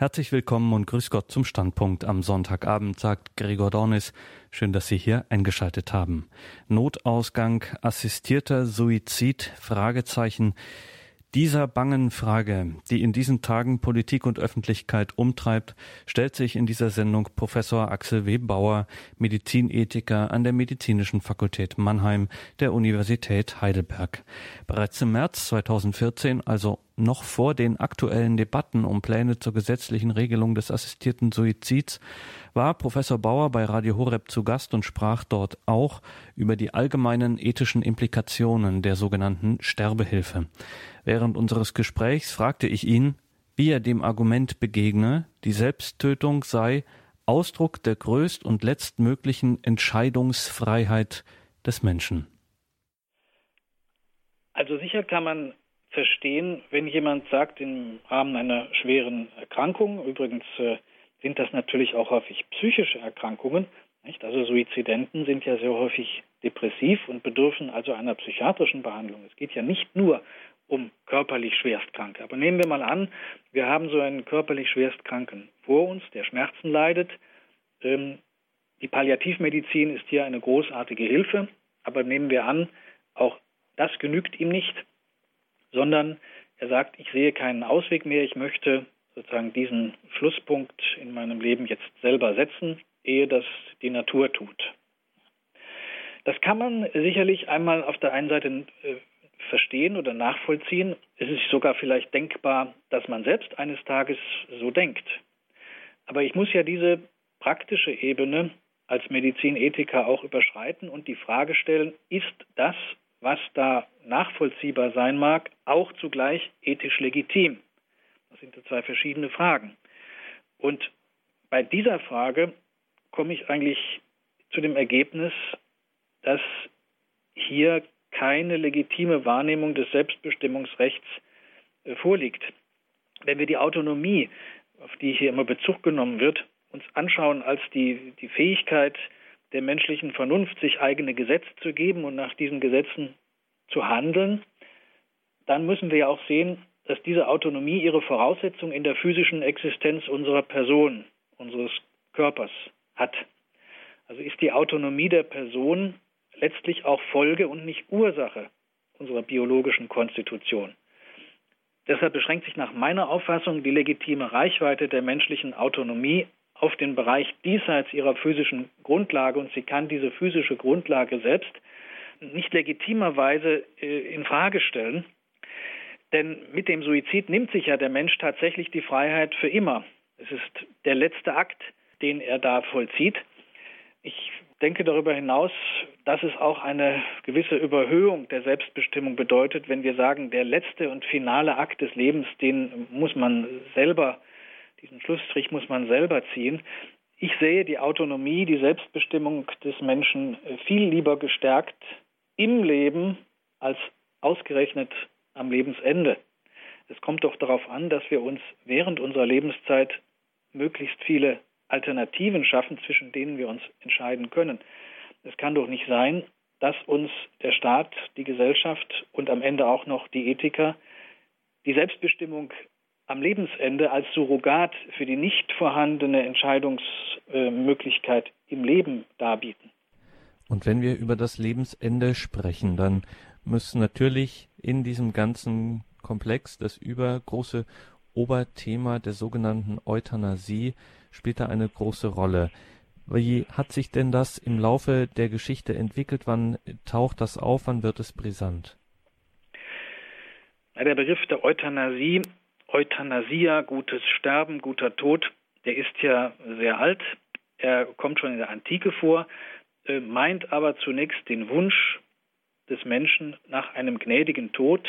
Herzlich willkommen und grüß Gott zum Standpunkt am Sonntagabend, sagt Gregor Dornis. Schön, dass Sie hier eingeschaltet haben. Notausgang, assistierter Suizid, Fragezeichen. Dieser bangen Frage, die in diesen Tagen Politik und Öffentlichkeit umtreibt, stellt sich in dieser Sendung Professor Axel W. Bauer, Medizinethiker an der Medizinischen Fakultät Mannheim der Universität Heidelberg. Bereits im März 2014, also noch vor den aktuellen Debatten um Pläne zur gesetzlichen Regelung des assistierten Suizids war Professor Bauer bei Radio Horeb zu Gast und sprach dort auch über die allgemeinen ethischen Implikationen der sogenannten Sterbehilfe. Während unseres Gesprächs fragte ich ihn, wie er dem Argument begegne, die Selbsttötung sei Ausdruck der größt und letztmöglichen Entscheidungsfreiheit des Menschen. Also sicher kann man verstehen, wenn jemand sagt, im Rahmen einer schweren Erkrankung, übrigens äh, sind das natürlich auch häufig psychische Erkrankungen, nicht? also Suizidenten sind ja sehr häufig depressiv und bedürfen also einer psychiatrischen Behandlung. Es geht ja nicht nur um körperlich Schwerstkranke. Aber nehmen wir mal an, wir haben so einen körperlich Schwerstkranken vor uns, der Schmerzen leidet. Ähm, die Palliativmedizin ist hier eine großartige Hilfe, aber nehmen wir an, auch das genügt ihm nicht sondern er sagt, ich sehe keinen Ausweg mehr, ich möchte sozusagen diesen Schlusspunkt in meinem Leben jetzt selber setzen, ehe das die Natur tut. Das kann man sicherlich einmal auf der einen Seite äh, verstehen oder nachvollziehen. Es ist sogar vielleicht denkbar, dass man selbst eines Tages so denkt. Aber ich muss ja diese praktische Ebene als Medizinethiker auch überschreiten und die Frage stellen, ist das, was da nachvollziehbar sein mag, auch zugleich ethisch legitim? Das sind zwei verschiedene Fragen. Und bei dieser Frage komme ich eigentlich zu dem Ergebnis, dass hier keine legitime Wahrnehmung des Selbstbestimmungsrechts äh, vorliegt. Wenn wir die Autonomie, auf die hier immer Bezug genommen wird, uns anschauen als die, die Fähigkeit der menschlichen Vernunft, sich eigene Gesetze zu geben und nach diesen Gesetzen zu handeln, dann müssen wir ja auch sehen, dass diese Autonomie ihre Voraussetzung in der physischen Existenz unserer Person, unseres Körpers hat. Also ist die Autonomie der Person letztlich auch Folge und nicht Ursache unserer biologischen Konstitution. Deshalb beschränkt sich nach meiner Auffassung die legitime Reichweite der menschlichen Autonomie auf den Bereich diesseits ihrer physischen Grundlage und sie kann diese physische Grundlage selbst nicht legitimerweise äh, in Frage stellen. Denn mit dem Suizid nimmt sich ja der Mensch tatsächlich die Freiheit für immer. Es ist der letzte Akt, den er da vollzieht. Ich denke darüber hinaus, dass es auch eine gewisse Überhöhung der Selbstbestimmung bedeutet, wenn wir sagen, der letzte und finale Akt des Lebens, den muss man selber, diesen Schlussstrich muss man selber ziehen. Ich sehe die Autonomie, die Selbstbestimmung des Menschen viel lieber gestärkt im Leben als ausgerechnet am Lebensende. Es kommt doch darauf an, dass wir uns während unserer Lebenszeit möglichst viele Alternativen schaffen, zwischen denen wir uns entscheiden können. Es kann doch nicht sein, dass uns der Staat, die Gesellschaft und am Ende auch noch die Ethiker die Selbstbestimmung am Lebensende als Surrogat für die nicht vorhandene Entscheidungsmöglichkeit im Leben darbieten. Und wenn wir über das Lebensende sprechen, dann müssen natürlich in diesem ganzen Komplex das übergroße Oberthema der sogenannten Euthanasie spielt da eine große Rolle. Wie hat sich denn das im Laufe der Geschichte entwickelt? Wann taucht das auf? Wann wird es brisant? Der Begriff der Euthanasie, Euthanasia, gutes Sterben, guter Tod, der ist ja sehr alt. Er kommt schon in der Antike vor. Äh, meint aber zunächst den Wunsch des Menschen nach einem gnädigen Tod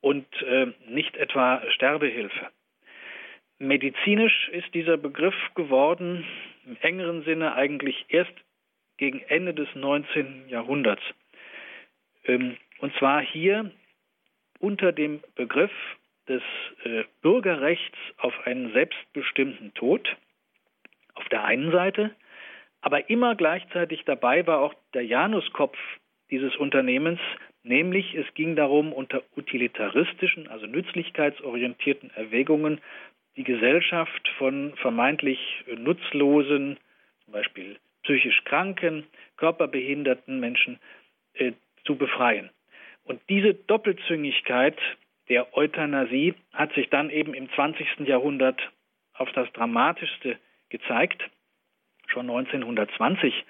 und äh, nicht etwa Sterbehilfe. Medizinisch ist dieser Begriff geworden im engeren Sinne eigentlich erst gegen Ende des 19. Jahrhunderts. Ähm, und zwar hier unter dem Begriff des äh, Bürgerrechts auf einen selbstbestimmten Tod auf der einen Seite aber immer gleichzeitig dabei war auch der Januskopf dieses Unternehmens, nämlich es ging darum, unter utilitaristischen, also nützlichkeitsorientierten Erwägungen die Gesellschaft von vermeintlich nutzlosen, zum Beispiel psychisch kranken, körperbehinderten Menschen äh, zu befreien. Und diese Doppelzüngigkeit der Euthanasie hat sich dann eben im 20. Jahrhundert auf das Dramatischste gezeigt. Schon 1920,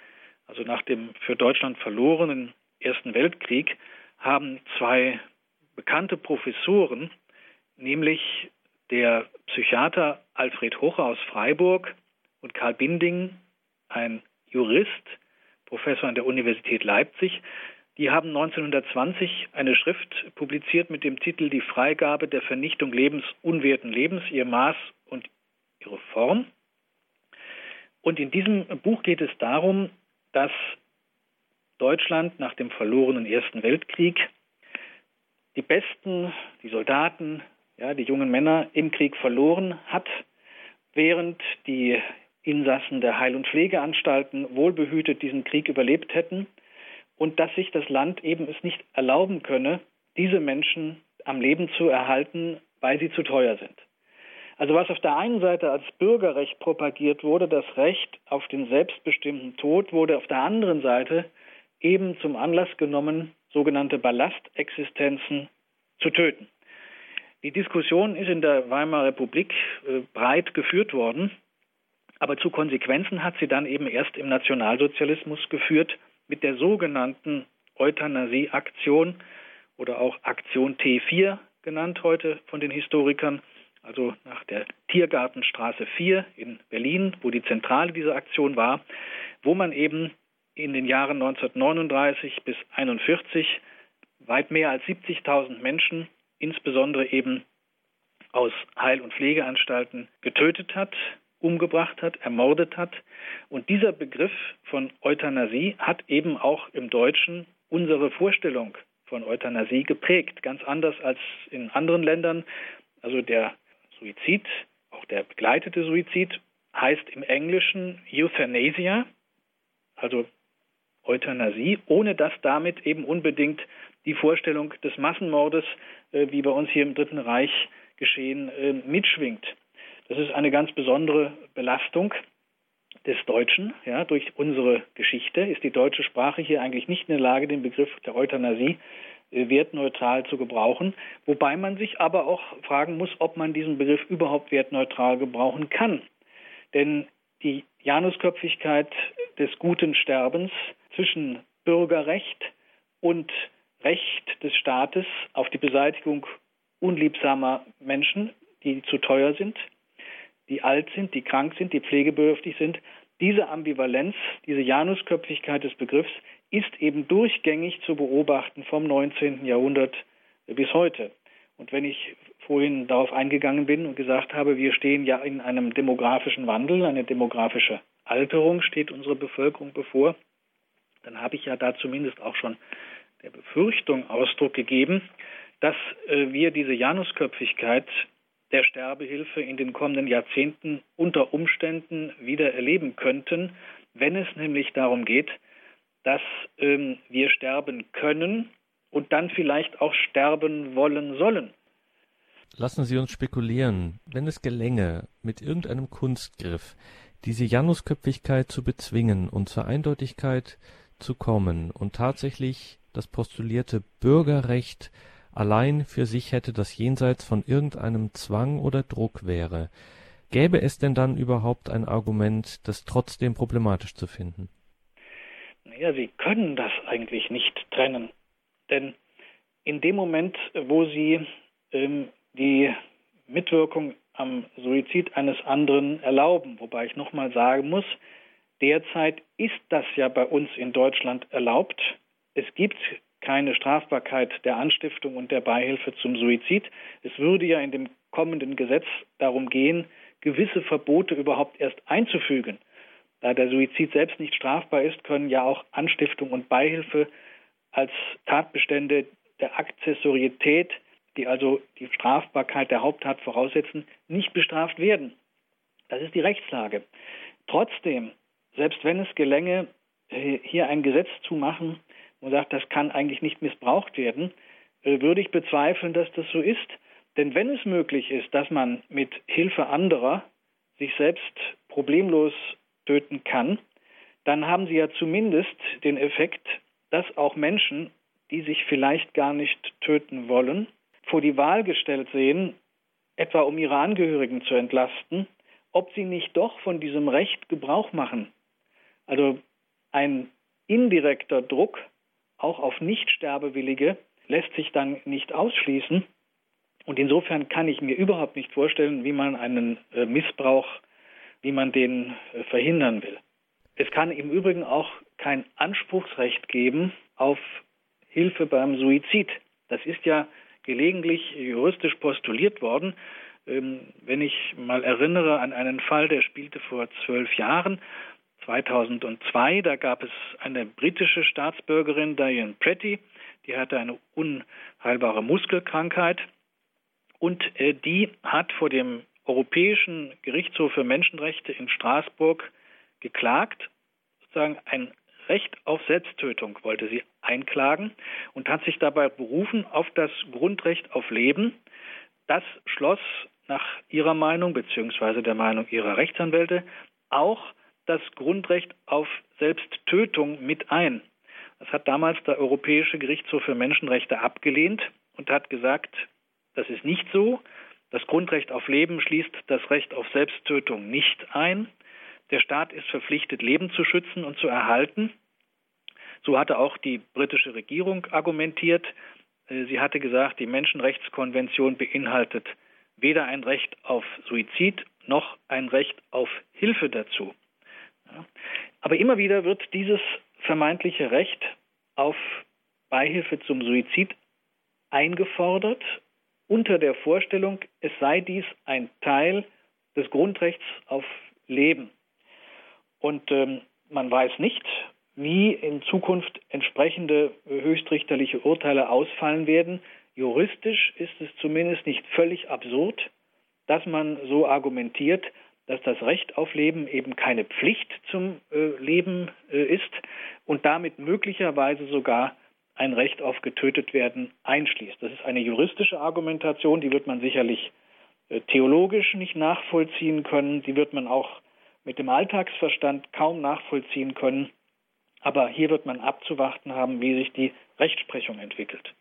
also nach dem für Deutschland verlorenen Ersten Weltkrieg, haben zwei bekannte Professoren, nämlich der Psychiater Alfred Hoche aus Freiburg und Karl Binding, ein Jurist, Professor an der Universität Leipzig, die haben 1920 eine Schrift publiziert mit dem Titel Die Freigabe der Vernichtung lebensunwerten Lebens, ihr Maß und ihre Form. Und in diesem Buch geht es darum, dass Deutschland nach dem verlorenen Ersten Weltkrieg die Besten, die Soldaten, ja, die jungen Männer im Krieg verloren hat, während die Insassen der Heil- und Pflegeanstalten wohlbehütet diesen Krieg überlebt hätten und dass sich das Land eben es nicht erlauben könne, diese Menschen am Leben zu erhalten, weil sie zu teuer sind. Also was auf der einen Seite als Bürgerrecht propagiert wurde, das Recht auf den selbstbestimmten Tod, wurde auf der anderen Seite eben zum Anlass genommen, sogenannte Ballastexistenzen zu töten. Die Diskussion ist in der Weimarer Republik äh, breit geführt worden, aber zu Konsequenzen hat sie dann eben erst im Nationalsozialismus geführt, mit der sogenannten Euthanasie-Aktion oder auch Aktion T4 genannt heute von den Historikern, also nach der Tiergartenstraße 4 in Berlin, wo die Zentrale dieser Aktion war, wo man eben in den Jahren 1939 bis 1941 weit mehr als 70.000 Menschen, insbesondere eben aus Heil- und Pflegeanstalten, getötet hat, umgebracht hat, ermordet hat. Und dieser Begriff von Euthanasie hat eben auch im Deutschen unsere Vorstellung von Euthanasie geprägt, ganz anders als in anderen Ländern. Also der Suizid, auch der begleitete Suizid, heißt im Englischen Euthanasia, also Euthanasie, ohne dass damit eben unbedingt die Vorstellung des Massenmordes, äh, wie bei uns hier im Dritten Reich geschehen, äh, mitschwingt. Das ist eine ganz besondere Belastung des Deutschen. Ja, durch unsere Geschichte ist die deutsche Sprache hier eigentlich nicht in der Lage, den Begriff der Euthanasie äh, wertneutral zu gebrauchen, wobei man sich aber auch fragen muss, ob man diesen Begriff überhaupt wertneutral gebrauchen kann. Denn die Janusköpfigkeit des guten Sterbens zwischen Bürgerrecht und Recht des Staates auf die Beseitigung unliebsamer Menschen, die zu teuer sind, die alt sind, die krank sind, die pflegebedürftig sind. Diese Ambivalenz, diese Janusköpfigkeit des Begriffs ist eben durchgängig zu beobachten vom 19. Jahrhundert bis heute. Und wenn ich vorhin darauf eingegangen bin und gesagt habe, wir stehen ja in einem demografischen Wandel, eine demografische Alterung steht unserer Bevölkerung bevor, dann habe ich ja da zumindest auch schon der Befürchtung Ausdruck gegeben, dass äh, wir diese Janusköpfigkeit der Sterbehilfe in den kommenden Jahrzehnten unter Umständen wieder erleben könnten, wenn es nämlich darum geht, dass ähm, wir sterben können und dann vielleicht auch sterben wollen sollen. Lassen Sie uns spekulieren, wenn es gelänge, mit irgendeinem Kunstgriff diese Janusköpfigkeit zu bezwingen und zur Eindeutigkeit zu kommen und tatsächlich das postulierte Bürgerrecht allein für sich hätte, das jenseits von irgendeinem Zwang oder Druck wäre, gäbe es denn dann überhaupt ein Argument, das trotzdem problematisch zu finden? Naja, Sie können das eigentlich nicht trennen. Denn in dem Moment, wo Sie ähm, die Mitwirkung am Suizid eines anderen erlauben, wobei ich nochmal sagen muss, derzeit ist das ja bei uns in Deutschland erlaubt. Es gibt keine Strafbarkeit der Anstiftung und der Beihilfe zum Suizid. Es würde ja in dem kommenden Gesetz darum gehen, gewisse Verbote überhaupt erst einzufügen. Da der Suizid selbst nicht strafbar ist, können ja auch Anstiftung und Beihilfe als Tatbestände der Akzessorietät, die also die Strafbarkeit der Haupttat voraussetzen, nicht bestraft werden. Das ist die Rechtslage. Trotzdem, selbst wenn es gelänge, hier ein Gesetz zu machen, und sagt, das kann eigentlich nicht missbraucht werden, äh, würde ich bezweifeln, dass das so ist. Denn wenn es möglich ist, dass man mit Hilfe anderer sich selbst problemlos töten kann, dann haben sie ja zumindest den Effekt, dass auch Menschen, die sich vielleicht gar nicht töten wollen, vor die Wahl gestellt sehen, etwa um ihre Angehörigen zu entlasten, ob sie nicht doch von diesem Recht Gebrauch machen. Also ein indirekter Druck auch auf Nichtsterbewillige lässt sich dann nicht ausschließen. Und insofern kann ich mir überhaupt nicht vorstellen, wie man einen äh, Missbrauch, wie man den äh, verhindern will. Es kann im Übrigen auch kein Anspruchsrecht geben auf Hilfe beim Suizid. Das ist ja gelegentlich juristisch postuliert worden. Ähm, wenn ich mal erinnere an einen Fall, der spielte vor zwölf Jahren, 2002, da gab es eine britische Staatsbürgerin, Diane Pretty, die hatte eine unheilbare Muskelkrankheit und äh, die hat vor dem Europäischen Gerichtshof für Menschenrechte in Straßburg geklagt, sozusagen ein Recht auf Selbsttötung wollte sie einklagen und hat sich dabei berufen auf das Grundrecht auf Leben. Das schloss nach ihrer Meinung bzw. der Meinung ihrer Rechtsanwälte auch das Grundrecht auf Selbsttötung mit ein. Das hat damals der Europäische Gerichtshof für Menschenrechte abgelehnt und hat gesagt, das ist nicht so. Das Grundrecht auf Leben schließt das Recht auf Selbsttötung nicht ein. Der Staat ist verpflichtet, Leben zu schützen und zu erhalten. So hatte auch die britische Regierung argumentiert. Äh, sie hatte gesagt, die Menschenrechtskonvention beinhaltet weder ein Recht auf Suizid noch ein Recht auf Hilfe dazu. Aber immer wieder wird dieses vermeintliche Recht auf Beihilfe zum Suizid eingefordert unter der Vorstellung, es sei dies ein Teil des Grundrechts auf Leben. Und ähm, man weiß nicht, wie in Zukunft entsprechende höchstrichterliche Urteile ausfallen werden. Juristisch ist es zumindest nicht völlig absurd, dass man so argumentiert, dass das Recht auf Leben eben keine Pflicht zum äh, Leben äh, ist und damit möglicherweise sogar ein Recht auf getötet werden einschließt. Das ist eine juristische Argumentation, die wird man sicherlich äh, theologisch nicht nachvollziehen können, die wird man auch mit dem Alltagsverstand kaum nachvollziehen können. Aber hier wird man abzuwarten haben, wie sich die Rechtsprechung entwickelt.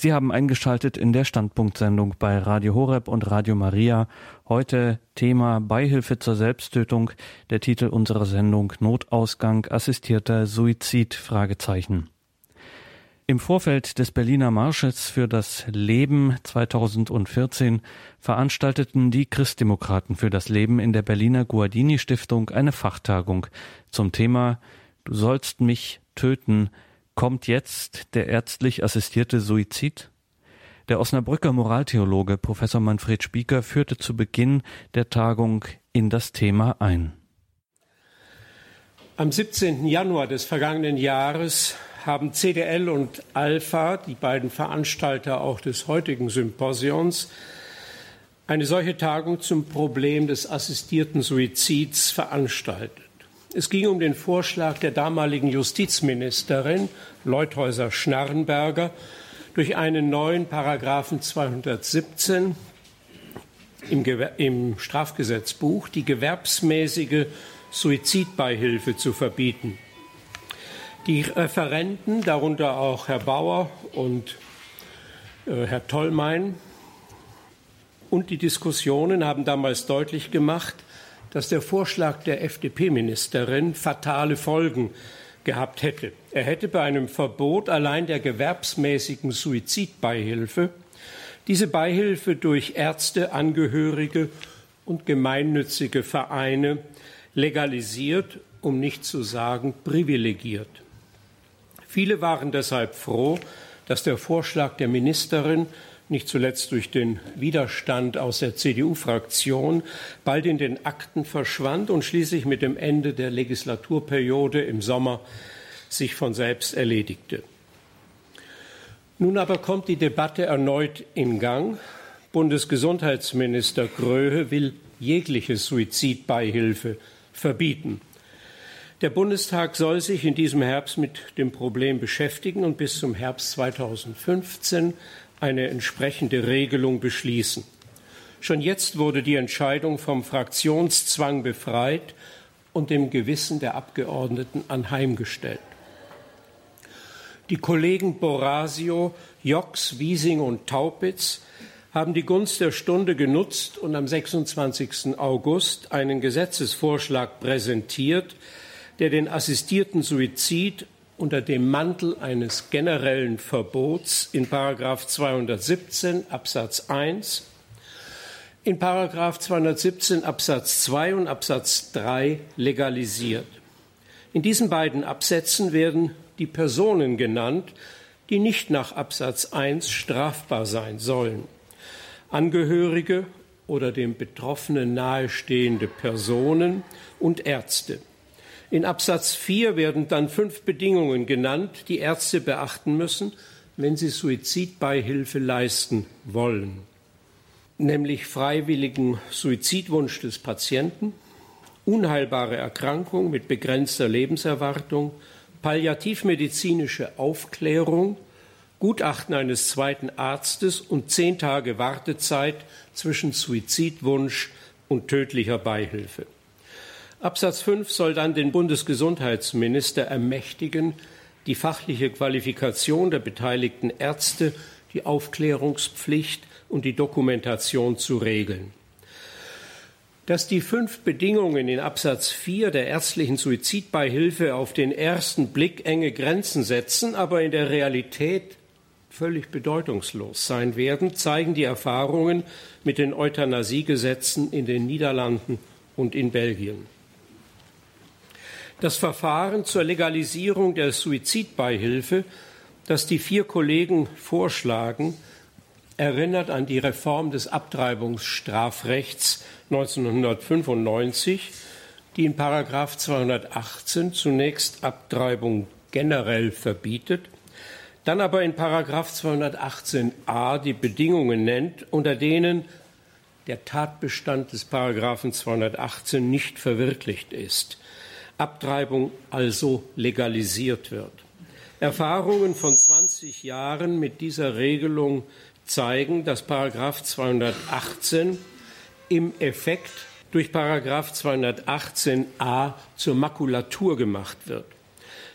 Sie haben eingeschaltet in der Standpunktsendung bei Radio Horeb und Radio Maria. Heute Thema Beihilfe zur Selbsttötung. Der Titel unserer Sendung Notausgang assistierter Suizid Fragezeichen. Im Vorfeld des Berliner Marsches für das Leben 2014 veranstalteten die Christdemokraten für das Leben in der Berliner Guardini Stiftung eine Fachtagung zum Thema Du sollst mich töten, Kommt jetzt der ärztlich assistierte Suizid? Der Osnabrücker Moraltheologe Professor Manfred Spieker führte zu Beginn der Tagung in das Thema ein. Am 17. Januar des vergangenen Jahres haben CDL und Alpha, die beiden Veranstalter auch des heutigen Symposions, eine solche Tagung zum Problem des assistierten Suizids veranstaltet. Es ging um den Vorschlag der damaligen Justizministerin Leuthäuser Schnarrenberger, durch einen neuen Paragraphen 217 im, im Strafgesetzbuch die gewerbsmäßige Suizidbeihilfe zu verbieten. Die Referenten, darunter auch Herr Bauer und äh, Herr Tollmein, und die Diskussionen haben damals deutlich gemacht, dass der Vorschlag der FDP-Ministerin fatale Folgen gehabt hätte. Er hätte bei einem Verbot allein der gewerbsmäßigen Suizidbeihilfe diese Beihilfe durch Ärzte, Angehörige und gemeinnützige Vereine legalisiert, um nicht zu sagen privilegiert. Viele waren deshalb froh, dass der Vorschlag der Ministerin nicht zuletzt durch den Widerstand aus der CDU-Fraktion, bald in den Akten verschwand und schließlich mit dem Ende der Legislaturperiode im Sommer sich von selbst erledigte. Nun aber kommt die Debatte erneut in Gang, Bundesgesundheitsminister Gröhe will jegliche Suizidbeihilfe verbieten. Der Bundestag soll sich in diesem Herbst mit dem Problem beschäftigen und bis zum Herbst 2015 eine entsprechende Regelung beschließen. Schon jetzt wurde die Entscheidung vom Fraktionszwang befreit und dem Gewissen der Abgeordneten anheimgestellt. Die Kollegen Borasio, Jox, Wiesing und Taupitz haben die Gunst der Stunde genutzt und am 26. August einen Gesetzesvorschlag präsentiert, der den assistierten Suizid unter dem Mantel eines generellen Verbots in Paragraph 217 Absatz 1 in Paragraph 217 Absatz 2 und Absatz 3 legalisiert. In diesen beiden Absätzen werden die Personen genannt, die nicht nach Absatz 1 strafbar sein sollen. Angehörige oder dem Betroffenen nahestehende Personen und Ärzte. In Absatz 4 werden dann fünf Bedingungen genannt, die Ärzte beachten müssen, wenn sie Suizidbeihilfe leisten wollen. Nämlich freiwilligen Suizidwunsch des Patienten, unheilbare Erkrankung mit begrenzter Lebenserwartung, palliativmedizinische Aufklärung, Gutachten eines zweiten Arztes und zehn Tage Wartezeit zwischen Suizidwunsch und tödlicher Beihilfe. Absatz 5 soll dann den Bundesgesundheitsminister ermächtigen, die fachliche Qualifikation der beteiligten Ärzte, die Aufklärungspflicht und die Dokumentation zu regeln. Dass die fünf Bedingungen in Absatz 4 der ärztlichen Suizidbeihilfe auf den ersten Blick enge Grenzen setzen, aber in der Realität völlig bedeutungslos sein werden, zeigen die Erfahrungen mit den Euthanasiegesetzen in den Niederlanden und in Belgien. Das Verfahren zur Legalisierung der Suizidbeihilfe, das die vier Kollegen vorschlagen, erinnert an die Reform des Abtreibungsstrafrechts 1995, die in Paragraph 218 zunächst Abtreibung generell verbietet, dann aber in Paragraph 218a die Bedingungen nennt, unter denen der Tatbestand des Paragraphen 218 nicht verwirklicht ist. Abtreibung also legalisiert wird. Erfahrungen von 20 Jahren mit dieser Regelung zeigen, dass Paragraph 218 im Effekt durch Paragraph 218a zur Makulatur gemacht wird.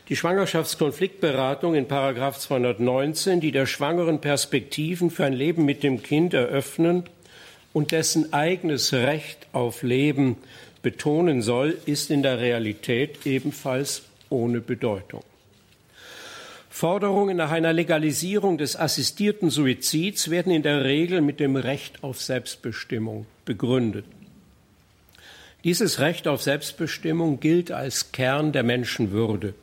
Die Schwangerschaftskonfliktberatung in Paragraph 219, die der Schwangeren Perspektiven für ein Leben mit dem Kind eröffnen und dessen eigenes Recht auf Leben betonen soll, ist in der Realität ebenfalls ohne Bedeutung. Forderungen nach einer Legalisierung des assistierten Suizids werden in der Regel mit dem Recht auf Selbstbestimmung begründet. Dieses Recht auf Selbstbestimmung gilt als Kern der Menschenwürde.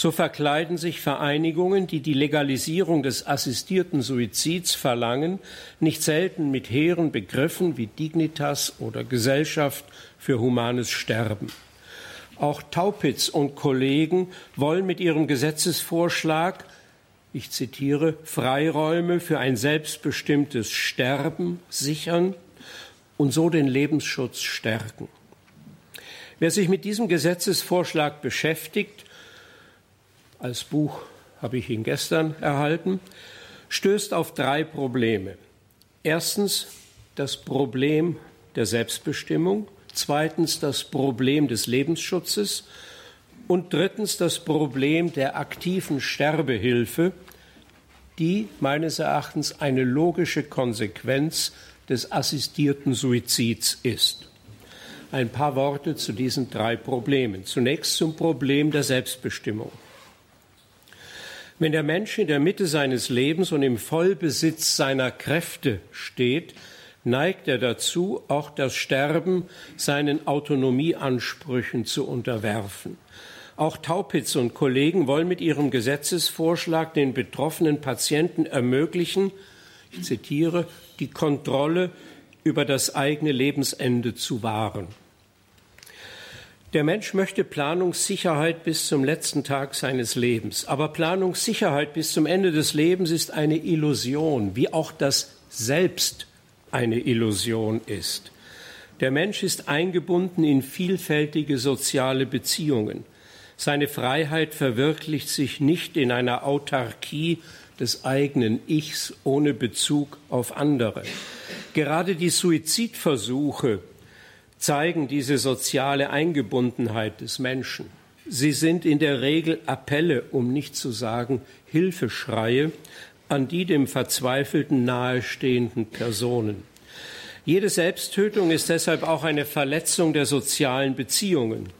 So verkleiden sich Vereinigungen, die die Legalisierung des assistierten Suizids verlangen, nicht selten mit hehren Begriffen wie Dignitas oder Gesellschaft für humanes Sterben. Auch Taupitz und Kollegen wollen mit ihrem Gesetzesvorschlag, ich zitiere, Freiräume für ein selbstbestimmtes Sterben sichern und so den Lebensschutz stärken. Wer sich mit diesem Gesetzesvorschlag beschäftigt, als Buch habe ich ihn gestern erhalten, stößt auf drei Probleme. Erstens das Problem der Selbstbestimmung, zweitens das Problem des Lebensschutzes und drittens das Problem der aktiven Sterbehilfe, die meines Erachtens eine logische Konsequenz des assistierten Suizids ist. Ein paar Worte zu diesen drei Problemen. Zunächst zum Problem der Selbstbestimmung. Wenn der Mensch in der Mitte seines Lebens und im Vollbesitz seiner Kräfte steht, neigt er dazu, auch das Sterben seinen Autonomieansprüchen zu unterwerfen. Auch Taupitz und Kollegen wollen mit ihrem Gesetzesvorschlag den betroffenen Patienten ermöglichen, ich zitiere, die Kontrolle über das eigene Lebensende zu wahren. Der Mensch möchte Planungssicherheit bis zum letzten Tag seines Lebens. Aber Planungssicherheit bis zum Ende des Lebens ist eine Illusion, wie auch das selbst eine Illusion ist. Der Mensch ist eingebunden in vielfältige soziale Beziehungen. Seine Freiheit verwirklicht sich nicht in einer Autarkie des eigenen Ichs ohne Bezug auf andere. Gerade die Suizidversuche zeigen diese soziale Eingebundenheit des Menschen. Sie sind in der Regel Appelle, um nicht zu sagen Hilfeschreie, an die dem Verzweifelten nahestehenden Personen. Jede Selbsttötung ist deshalb auch eine Verletzung der sozialen Beziehungen.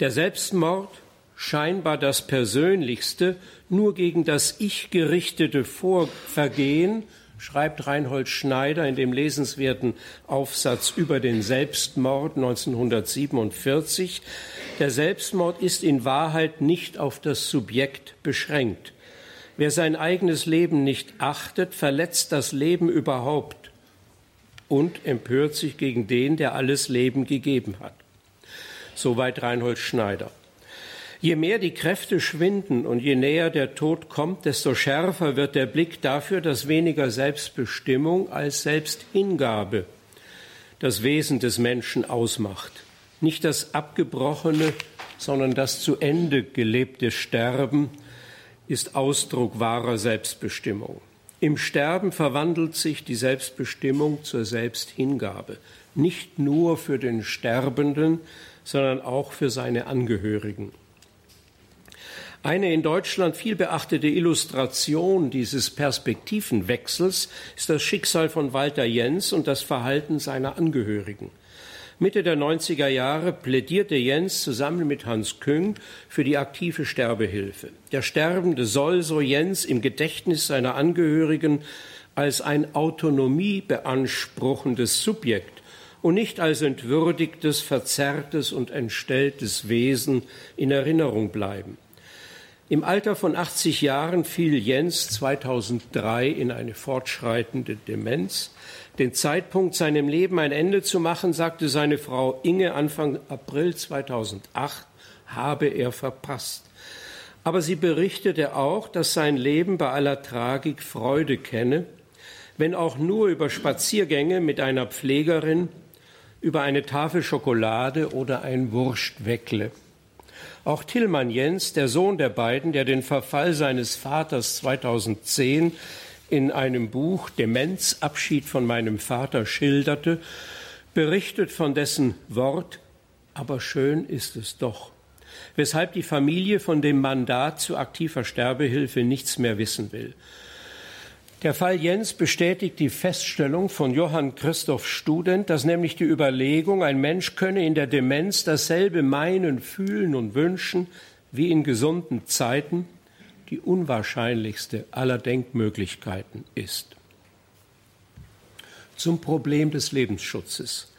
Der Selbstmord, scheinbar das Persönlichste, nur gegen das Ich gerichtete Vorvergehen, schreibt Reinhold Schneider in dem lesenswerten Aufsatz über den Selbstmord 1947. Der Selbstmord ist in Wahrheit nicht auf das Subjekt beschränkt. Wer sein eigenes Leben nicht achtet, verletzt das Leben überhaupt und empört sich gegen den, der alles Leben gegeben hat. Soweit Reinhold Schneider. Je mehr die Kräfte schwinden und je näher der Tod kommt, desto schärfer wird der Blick dafür, dass weniger Selbstbestimmung als Selbsthingabe das Wesen des Menschen ausmacht. Nicht das abgebrochene, sondern das zu Ende gelebte Sterben ist Ausdruck wahrer Selbstbestimmung. Im Sterben verwandelt sich die Selbstbestimmung zur Selbsthingabe, nicht nur für den Sterbenden, sondern auch für seine Angehörigen. Eine in Deutschland viel beachtete Illustration dieses Perspektivenwechsels ist das Schicksal von Walter Jens und das Verhalten seiner Angehörigen. Mitte der 90er Jahre plädierte Jens zusammen mit Hans Küng für die aktive Sterbehilfe. Der Sterbende soll, so Jens, im Gedächtnis seiner Angehörigen als ein autonomiebeanspruchendes Subjekt und nicht als entwürdigtes, verzerrtes und entstelltes Wesen in Erinnerung bleiben. Im Alter von 80 Jahren fiel Jens 2003 in eine fortschreitende Demenz. Den Zeitpunkt, seinem Leben ein Ende zu machen, sagte seine Frau Inge Anfang April 2008, habe er verpasst. Aber sie berichtete auch, dass sein Leben bei aller Tragik Freude kenne, wenn auch nur über Spaziergänge mit einer Pflegerin, über eine Tafel Schokolade oder ein Wurstweckle. Auch Tillmann Jens, der Sohn der beiden, der den Verfall seines Vaters 2010 in einem Buch Demenz Abschied von meinem Vater schilderte, berichtet von dessen Wort, aber schön ist es doch, weshalb die Familie von dem Mandat zu aktiver Sterbehilfe nichts mehr wissen will. Der Fall Jens bestätigt die Feststellung von Johann Christoph Student, dass nämlich die Überlegung, ein Mensch könne in der Demenz dasselbe meinen, fühlen und wünschen wie in gesunden Zeiten, die unwahrscheinlichste aller Denkmöglichkeiten ist. Zum Problem des Lebensschutzes.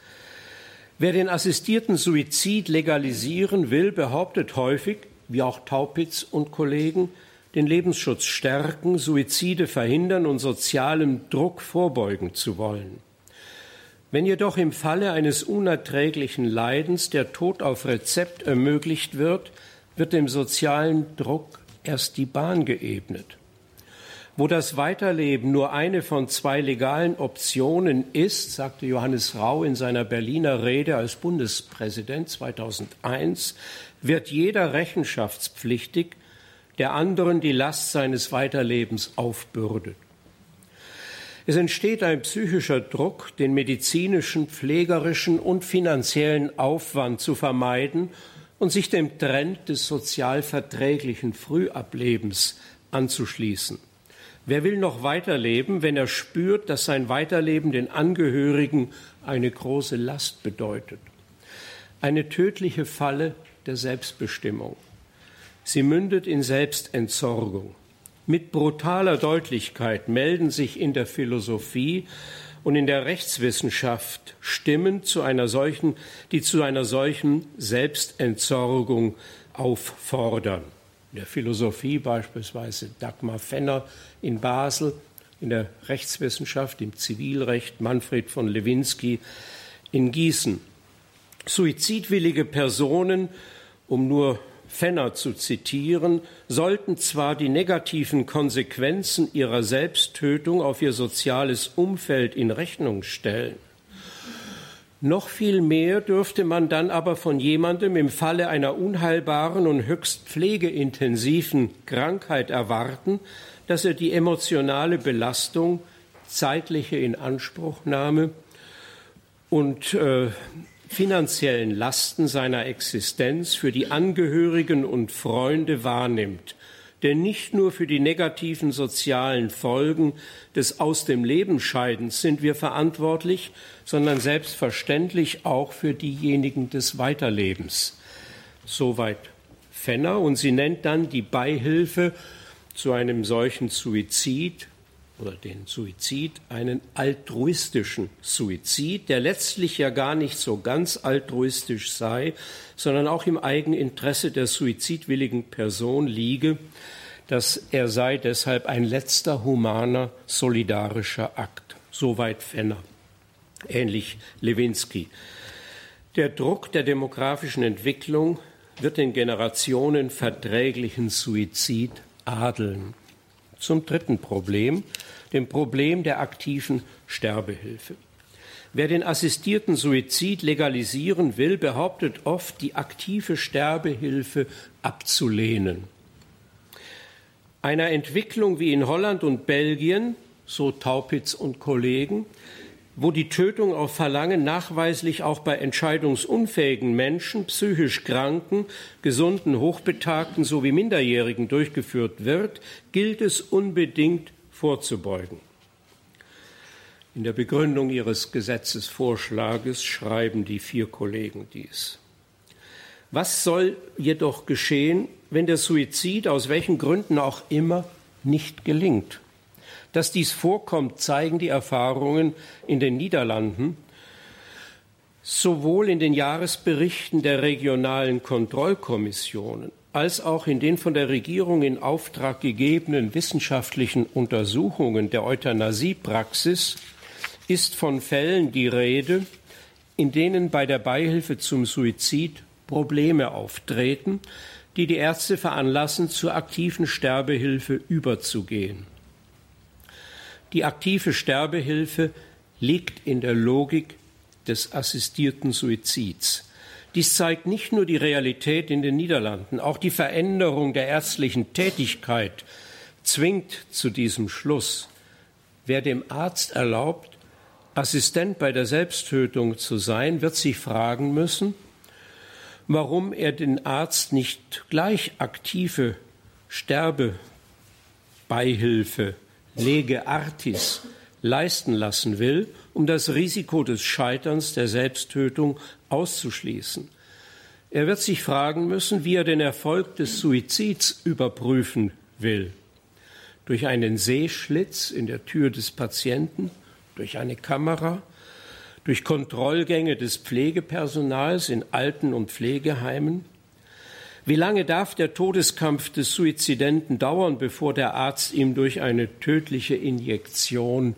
Wer den assistierten Suizid legalisieren will, behauptet häufig, wie auch Taupitz und Kollegen, den Lebensschutz stärken, Suizide verhindern und sozialem Druck vorbeugen zu wollen. Wenn jedoch im Falle eines unerträglichen Leidens der Tod auf Rezept ermöglicht wird, wird dem sozialen Druck erst die Bahn geebnet. Wo das Weiterleben nur eine von zwei legalen Optionen ist, sagte Johannes Rau in seiner Berliner Rede als Bundespräsident 2001, wird jeder rechenschaftspflichtig, der anderen die Last seines Weiterlebens aufbürdet. Es entsteht ein psychischer Druck, den medizinischen, pflegerischen und finanziellen Aufwand zu vermeiden und sich dem Trend des sozial verträglichen Frühablebens anzuschließen. Wer will noch weiterleben, wenn er spürt, dass sein Weiterleben den Angehörigen eine große Last bedeutet? Eine tödliche Falle der Selbstbestimmung. Sie mündet in Selbstentsorgung. Mit brutaler Deutlichkeit melden sich in der Philosophie und in der Rechtswissenschaft Stimmen zu einer solchen, die zu einer solchen Selbstentsorgung auffordern. In der Philosophie beispielsweise Dagmar Fenner in Basel, in der Rechtswissenschaft, im Zivilrecht Manfred von Lewinsky in Gießen. Suizidwillige Personen, um nur Fenner zu zitieren, sollten zwar die negativen Konsequenzen ihrer Selbsttötung auf ihr soziales Umfeld in Rechnung stellen. Noch viel mehr dürfte man dann aber von jemandem im Falle einer unheilbaren und höchst pflegeintensiven Krankheit erwarten, dass er die emotionale Belastung, zeitliche Inanspruchnahme und äh, finanziellen Lasten seiner Existenz für die Angehörigen und Freunde wahrnimmt. Denn nicht nur für die negativen sozialen Folgen des Aus dem Leben Scheidens sind wir verantwortlich, sondern selbstverständlich auch für diejenigen des Weiterlebens. Soweit Fenner. Und sie nennt dann die Beihilfe zu einem solchen Suizid oder den Suizid einen altruistischen Suizid, der letztlich ja gar nicht so ganz altruistisch sei, sondern auch im Eigeninteresse der suizidwilligen Person liege, dass er sei deshalb ein letzter humaner, solidarischer Akt. Soweit Fenner. Ähnlich Lewinsky. Der Druck der demografischen Entwicklung wird den Generationen verträglichen Suizid adeln. Zum dritten Problem, dem Problem der aktiven Sterbehilfe. Wer den assistierten Suizid legalisieren will, behauptet oft, die aktive Sterbehilfe abzulehnen. Einer Entwicklung wie in Holland und Belgien, so Taupitz und Kollegen, wo die Tötung auf Verlangen nachweislich auch bei entscheidungsunfähigen Menschen, psychisch Kranken, gesunden, Hochbetagten sowie Minderjährigen durchgeführt wird, gilt es unbedingt vorzubeugen. In der Begründung ihres Gesetzesvorschlages schreiben die vier Kollegen dies. Was soll jedoch geschehen, wenn der Suizid aus welchen Gründen auch immer nicht gelingt? Dass dies vorkommt, zeigen die Erfahrungen in den Niederlanden, sowohl in den Jahresberichten der regionalen Kontrollkommissionen als auch in den von der Regierung in Auftrag gegebenen wissenschaftlichen Untersuchungen der Euthanasiepraxis ist von Fällen die Rede, in denen bei der Beihilfe zum Suizid Probleme auftreten, die die Ärzte veranlassen, zur aktiven Sterbehilfe überzugehen. Die aktive Sterbehilfe liegt in der Logik des assistierten Suizids. Dies zeigt nicht nur die Realität in den Niederlanden, auch die Veränderung der ärztlichen Tätigkeit zwingt zu diesem Schluss. Wer dem Arzt erlaubt, Assistent bei der Selbsttötung zu sein, wird sich fragen müssen, warum er den Arzt nicht gleich aktive Sterbebeihilfe lege artis leisten lassen will, um das Risiko des Scheiterns der Selbsttötung auszuschließen. Er wird sich fragen müssen, wie er den Erfolg des Suizids überprüfen will. Durch einen Sehschlitz in der Tür des Patienten, durch eine Kamera, durch Kontrollgänge des Pflegepersonals in Alten- und Pflegeheimen, wie lange darf der Todeskampf des Suizidenten dauern, bevor der Arzt ihm durch eine tödliche Injektion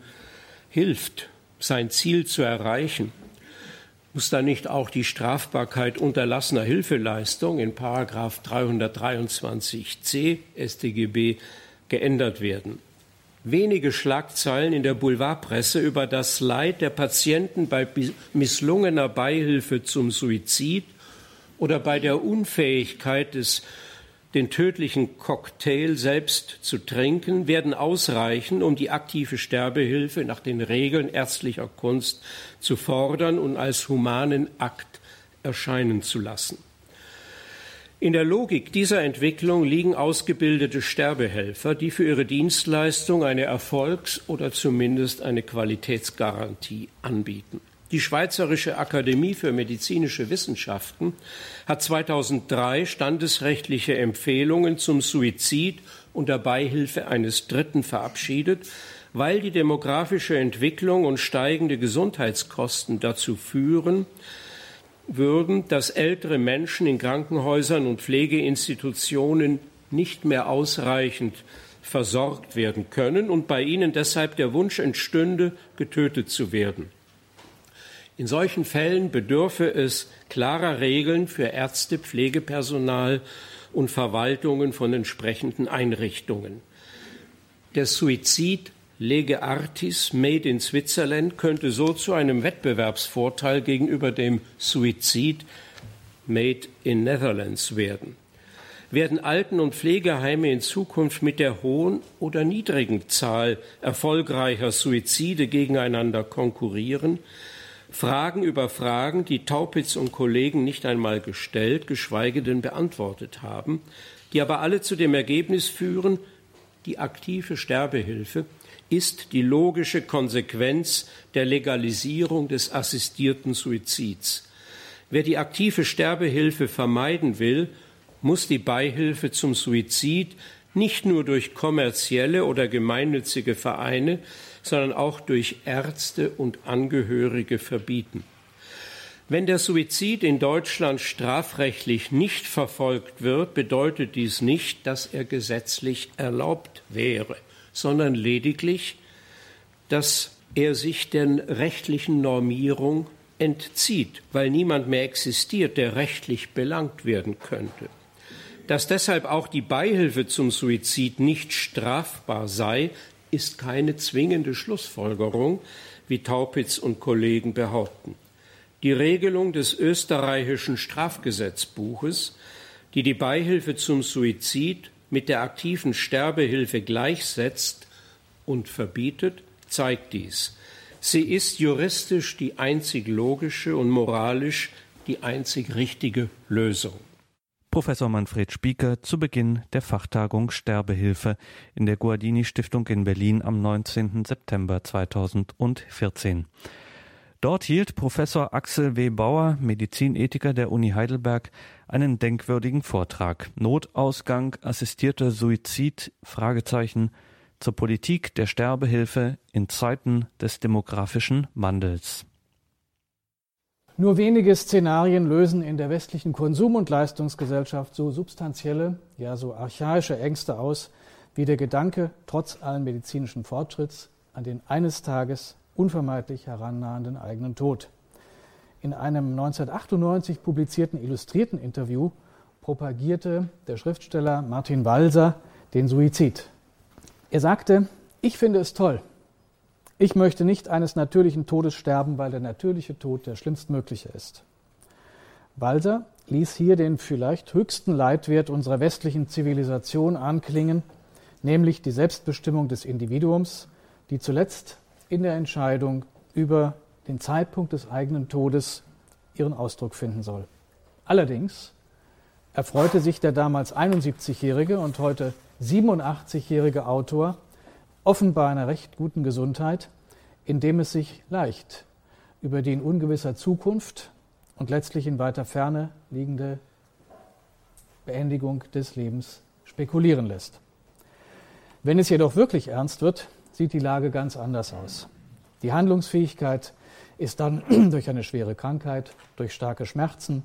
hilft, sein Ziel zu erreichen? Muss da nicht auch die Strafbarkeit unterlassener Hilfeleistung in Paragraph 323c StGB geändert werden? Wenige Schlagzeilen in der Boulevardpresse über das Leid der Patienten bei misslungener Beihilfe zum Suizid oder bei der Unfähigkeit des den tödlichen Cocktail selbst zu trinken, werden ausreichen, um die aktive Sterbehilfe nach den Regeln ärztlicher Kunst zu fordern und als humanen Akt erscheinen zu lassen. In der Logik dieser Entwicklung liegen ausgebildete Sterbehelfer, die für ihre Dienstleistung eine Erfolgs- oder zumindest eine Qualitätsgarantie anbieten. Die Schweizerische Akademie für medizinische Wissenschaften hat 2003 standesrechtliche Empfehlungen zum Suizid unter Beihilfe eines Dritten verabschiedet, weil die demografische Entwicklung und steigende Gesundheitskosten dazu führen würden, dass ältere Menschen in Krankenhäusern und Pflegeinstitutionen nicht mehr ausreichend versorgt werden können und bei ihnen deshalb der Wunsch entstünde, getötet zu werden. In solchen Fällen bedürfe es klarer Regeln für Ärzte, Pflegepersonal und Verwaltungen von entsprechenden Einrichtungen. Der Suizid lege artis made in Switzerland könnte so zu einem Wettbewerbsvorteil gegenüber dem Suizid made in Netherlands werden. Werden Alten- und Pflegeheime in Zukunft mit der hohen oder niedrigen Zahl erfolgreicher Suizide gegeneinander konkurrieren? Fragen über Fragen, die Taupitz und Kollegen nicht einmal gestellt, geschweige denn beantwortet haben, die aber alle zu dem Ergebnis führen, die aktive Sterbehilfe ist die logische Konsequenz der Legalisierung des assistierten Suizids. Wer die aktive Sterbehilfe vermeiden will, muss die Beihilfe zum Suizid nicht nur durch kommerzielle oder gemeinnützige Vereine, sondern auch durch Ärzte und Angehörige verbieten. Wenn der Suizid in Deutschland strafrechtlich nicht verfolgt wird, bedeutet dies nicht, dass er gesetzlich erlaubt wäre, sondern lediglich, dass er sich den rechtlichen Normierung entzieht, weil niemand mehr existiert, der rechtlich belangt werden könnte. Dass deshalb auch die Beihilfe zum Suizid nicht strafbar sei, ist keine zwingende Schlussfolgerung, wie Taupitz und Kollegen behaupten. Die Regelung des österreichischen Strafgesetzbuches, die die Beihilfe zum Suizid mit der aktiven Sterbehilfe gleichsetzt und verbietet, zeigt dies. Sie ist juristisch die einzig logische und moralisch die einzig richtige Lösung. Professor Manfred Spieker zu Beginn der Fachtagung Sterbehilfe in der Guardini Stiftung in Berlin am 19. September 2014. Dort hielt Professor Axel W. Bauer, Medizinethiker der Uni Heidelberg, einen denkwürdigen Vortrag. Notausgang, assistierter Suizid, Fragezeichen, zur Politik der Sterbehilfe in Zeiten des demografischen Wandels. Nur wenige Szenarien lösen in der westlichen Konsum- und Leistungsgesellschaft so substanzielle, ja so archaische Ängste aus, wie der Gedanke, trotz allen medizinischen Fortschritts, an den eines Tages unvermeidlich herannahenden eigenen Tod. In einem 1998 publizierten illustrierten Interview propagierte der Schriftsteller Martin Walser den Suizid. Er sagte, ich finde es toll. Ich möchte nicht eines natürlichen Todes sterben, weil der natürliche Tod der schlimmstmögliche ist. Walser ließ hier den vielleicht höchsten Leitwert unserer westlichen Zivilisation anklingen, nämlich die Selbstbestimmung des Individuums, die zuletzt in der Entscheidung über den Zeitpunkt des eigenen Todes ihren Ausdruck finden soll. Allerdings erfreute sich der damals 71-jährige und heute 87-jährige Autor offenbar einer recht guten Gesundheit, indem es sich leicht über die in ungewisser Zukunft und letztlich in weiter Ferne liegende Beendigung des Lebens spekulieren lässt. Wenn es jedoch wirklich ernst wird, sieht die Lage ganz anders aus. Die Handlungsfähigkeit ist dann durch eine schwere Krankheit, durch starke Schmerzen,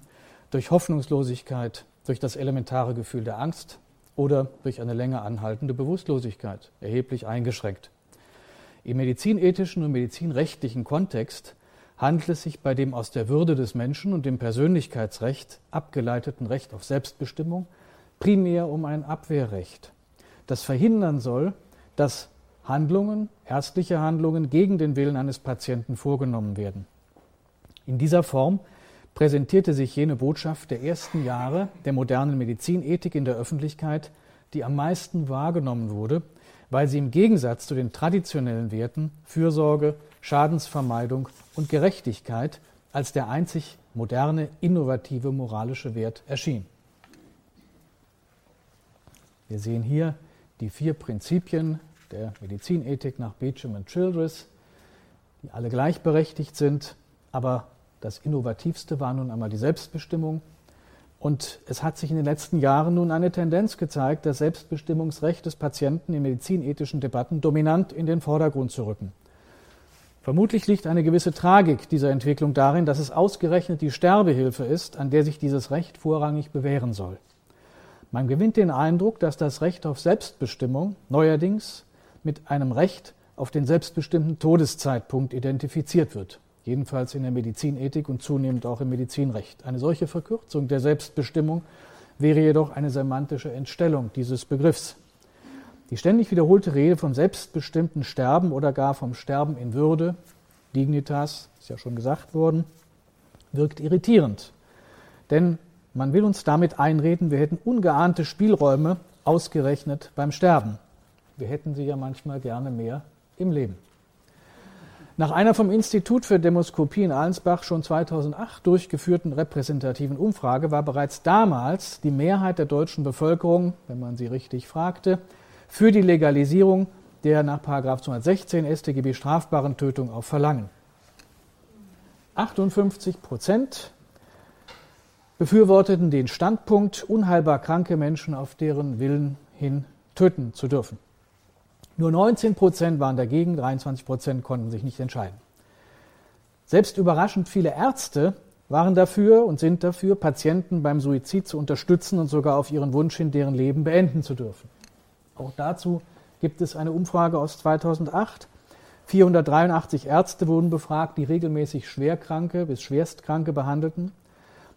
durch Hoffnungslosigkeit, durch das elementare Gefühl der Angst oder durch eine länger anhaltende Bewusstlosigkeit erheblich eingeschränkt. Im medizinethischen und medizinrechtlichen Kontext handelt es sich bei dem aus der Würde des Menschen und dem Persönlichkeitsrecht abgeleiteten Recht auf Selbstbestimmung primär um ein Abwehrrecht, das verhindern soll, dass Handlungen, ärztliche Handlungen gegen den Willen eines Patienten vorgenommen werden. In dieser Form präsentierte sich jene Botschaft der ersten Jahre der modernen Medizinethik in der Öffentlichkeit, die am meisten wahrgenommen wurde, weil sie im Gegensatz zu den traditionellen Werten Fürsorge, Schadensvermeidung und Gerechtigkeit als der einzig moderne, innovative moralische Wert erschien. Wir sehen hier die vier Prinzipien der Medizinethik nach Beecham und Childress, die alle gleichberechtigt sind, aber das Innovativste war nun einmal die Selbstbestimmung. Und es hat sich in den letzten Jahren nun eine Tendenz gezeigt, das Selbstbestimmungsrecht des Patienten in medizinethischen Debatten dominant in den Vordergrund zu rücken. Vermutlich liegt eine gewisse Tragik dieser Entwicklung darin, dass es ausgerechnet die Sterbehilfe ist, an der sich dieses Recht vorrangig bewähren soll. Man gewinnt den Eindruck, dass das Recht auf Selbstbestimmung neuerdings mit einem Recht auf den selbstbestimmten Todeszeitpunkt identifiziert wird, jedenfalls in der Medizinethik und zunehmend auch im Medizinrecht. Eine solche Verkürzung der Selbstbestimmung wäre jedoch eine semantische Entstellung dieses Begriffs. Die ständig wiederholte Rede vom selbstbestimmten Sterben oder gar vom Sterben in Würde, Dignitas, ist ja schon gesagt worden, wirkt irritierend. Denn man will uns damit einreden, wir hätten ungeahnte Spielräume ausgerechnet beim Sterben. Wir hätten sie ja manchmal gerne mehr im Leben. Nach einer vom Institut für Demoskopie in Allensbach schon 2008 durchgeführten repräsentativen Umfrage war bereits damals die Mehrheit der deutschen Bevölkerung, wenn man sie richtig fragte, für die Legalisierung der nach 216 StGB strafbaren Tötung auf Verlangen. 58 Prozent befürworteten den Standpunkt, unheilbar kranke Menschen auf deren Willen hin töten zu dürfen. Nur 19 Prozent waren dagegen, 23 Prozent konnten sich nicht entscheiden. Selbst überraschend viele Ärzte waren dafür und sind dafür, Patienten beim Suizid zu unterstützen und sogar auf ihren Wunsch hin deren Leben beenden zu dürfen. Auch dazu gibt es eine Umfrage aus 2008. 483 Ärzte wurden befragt, die regelmäßig Schwerkranke bis Schwerstkranke behandelten.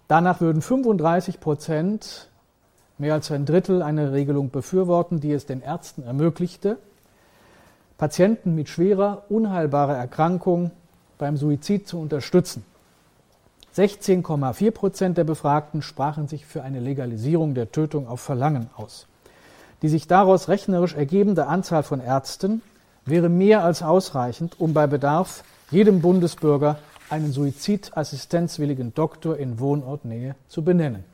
Danach würden 35 Prozent, mehr als ein Drittel, eine Regelung befürworten, die es den Ärzten ermöglichte, Patienten mit schwerer, unheilbarer Erkrankung beim Suizid zu unterstützen. 16,4 Prozent der Befragten sprachen sich für eine Legalisierung der Tötung auf Verlangen aus. Die sich daraus rechnerisch ergebende Anzahl von Ärzten wäre mehr als ausreichend, um bei Bedarf jedem Bundesbürger einen suizidassistenzwilligen Doktor in Wohnortnähe zu benennen.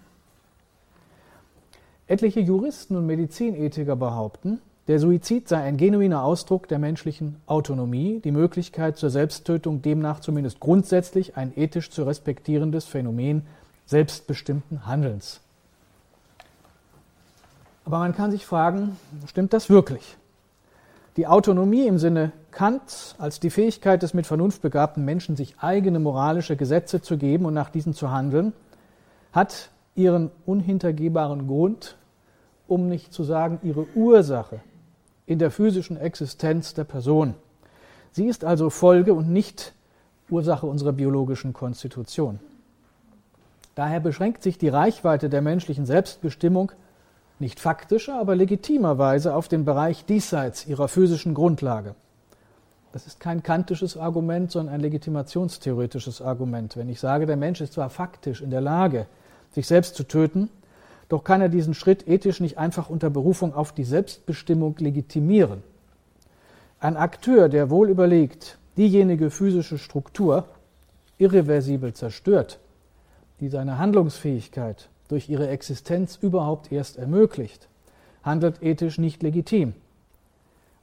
Etliche Juristen und Medizinethiker behaupten, der Suizid sei ein genuiner Ausdruck der menschlichen Autonomie, die Möglichkeit zur Selbsttötung demnach zumindest grundsätzlich ein ethisch zu respektierendes Phänomen selbstbestimmten Handelns. Aber man kann sich fragen, stimmt das wirklich? Die Autonomie im Sinne Kant als die Fähigkeit des mit Vernunft begabten Menschen, sich eigene moralische Gesetze zu geben und nach diesen zu handeln, hat ihren unhintergehbaren Grund, um nicht zu sagen ihre Ursache in der physischen Existenz der Person. Sie ist also Folge und nicht Ursache unserer biologischen Konstitution. Daher beschränkt sich die Reichweite der menschlichen Selbstbestimmung nicht faktischer, aber legitimerweise auf den Bereich diesseits ihrer physischen Grundlage. Das ist kein kantisches Argument, sondern ein legitimationstheoretisches Argument. Wenn ich sage, der Mensch ist zwar faktisch in der Lage, sich selbst zu töten, doch kann er diesen Schritt ethisch nicht einfach unter Berufung auf die Selbstbestimmung legitimieren. Ein Akteur, der wohl überlegt, diejenige physische Struktur irreversibel zerstört, die seine Handlungsfähigkeit durch ihre Existenz überhaupt erst ermöglicht, handelt ethisch nicht legitim.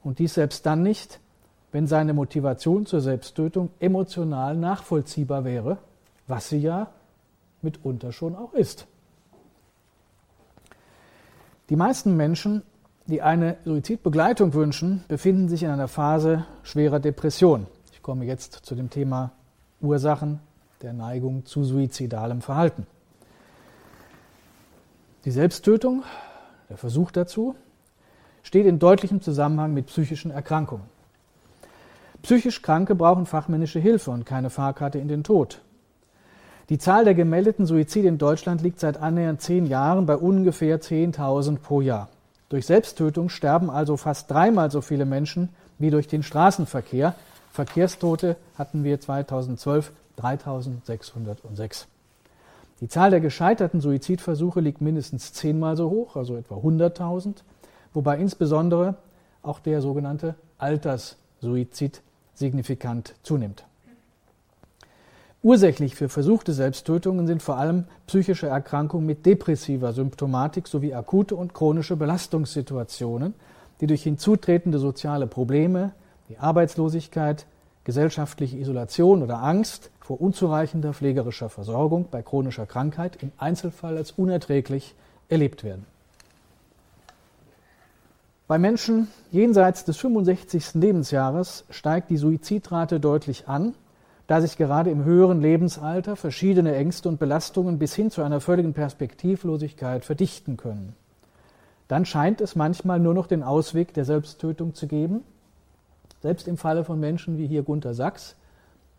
Und dies selbst dann nicht, wenn seine Motivation zur Selbsttötung emotional nachvollziehbar wäre, was sie ja mitunter schon auch ist. Die meisten Menschen, die eine Suizidbegleitung wünschen, befinden sich in einer Phase schwerer Depression. Ich komme jetzt zu dem Thema Ursachen der Neigung zu suizidalem Verhalten. Die Selbsttötung, der Versuch dazu, steht in deutlichem Zusammenhang mit psychischen Erkrankungen. Psychisch Kranke brauchen fachmännische Hilfe und keine Fahrkarte in den Tod. Die Zahl der gemeldeten Suizide in Deutschland liegt seit annähernd zehn Jahren bei ungefähr 10.000 pro Jahr. Durch Selbsttötung sterben also fast dreimal so viele Menschen wie durch den Straßenverkehr. Verkehrstote hatten wir 2012 3606. Die Zahl der gescheiterten Suizidversuche liegt mindestens zehnmal so hoch, also etwa 100.000, wobei insbesondere auch der sogenannte Alterssuizid signifikant zunimmt. Ursächlich für versuchte Selbsttötungen sind vor allem psychische Erkrankungen mit depressiver Symptomatik sowie akute und chronische Belastungssituationen, die durch hinzutretende soziale Probleme, die Arbeitslosigkeit, gesellschaftliche Isolation oder Angst vor unzureichender pflegerischer Versorgung bei chronischer Krankheit im Einzelfall als unerträglich erlebt werden. Bei Menschen jenseits des 65. Lebensjahres steigt die Suizidrate deutlich an da sich gerade im höheren Lebensalter verschiedene Ängste und Belastungen bis hin zu einer völligen Perspektivlosigkeit verdichten können. Dann scheint es manchmal nur noch den Ausweg der Selbsttötung zu geben, selbst im Falle von Menschen wie hier Gunther Sachs,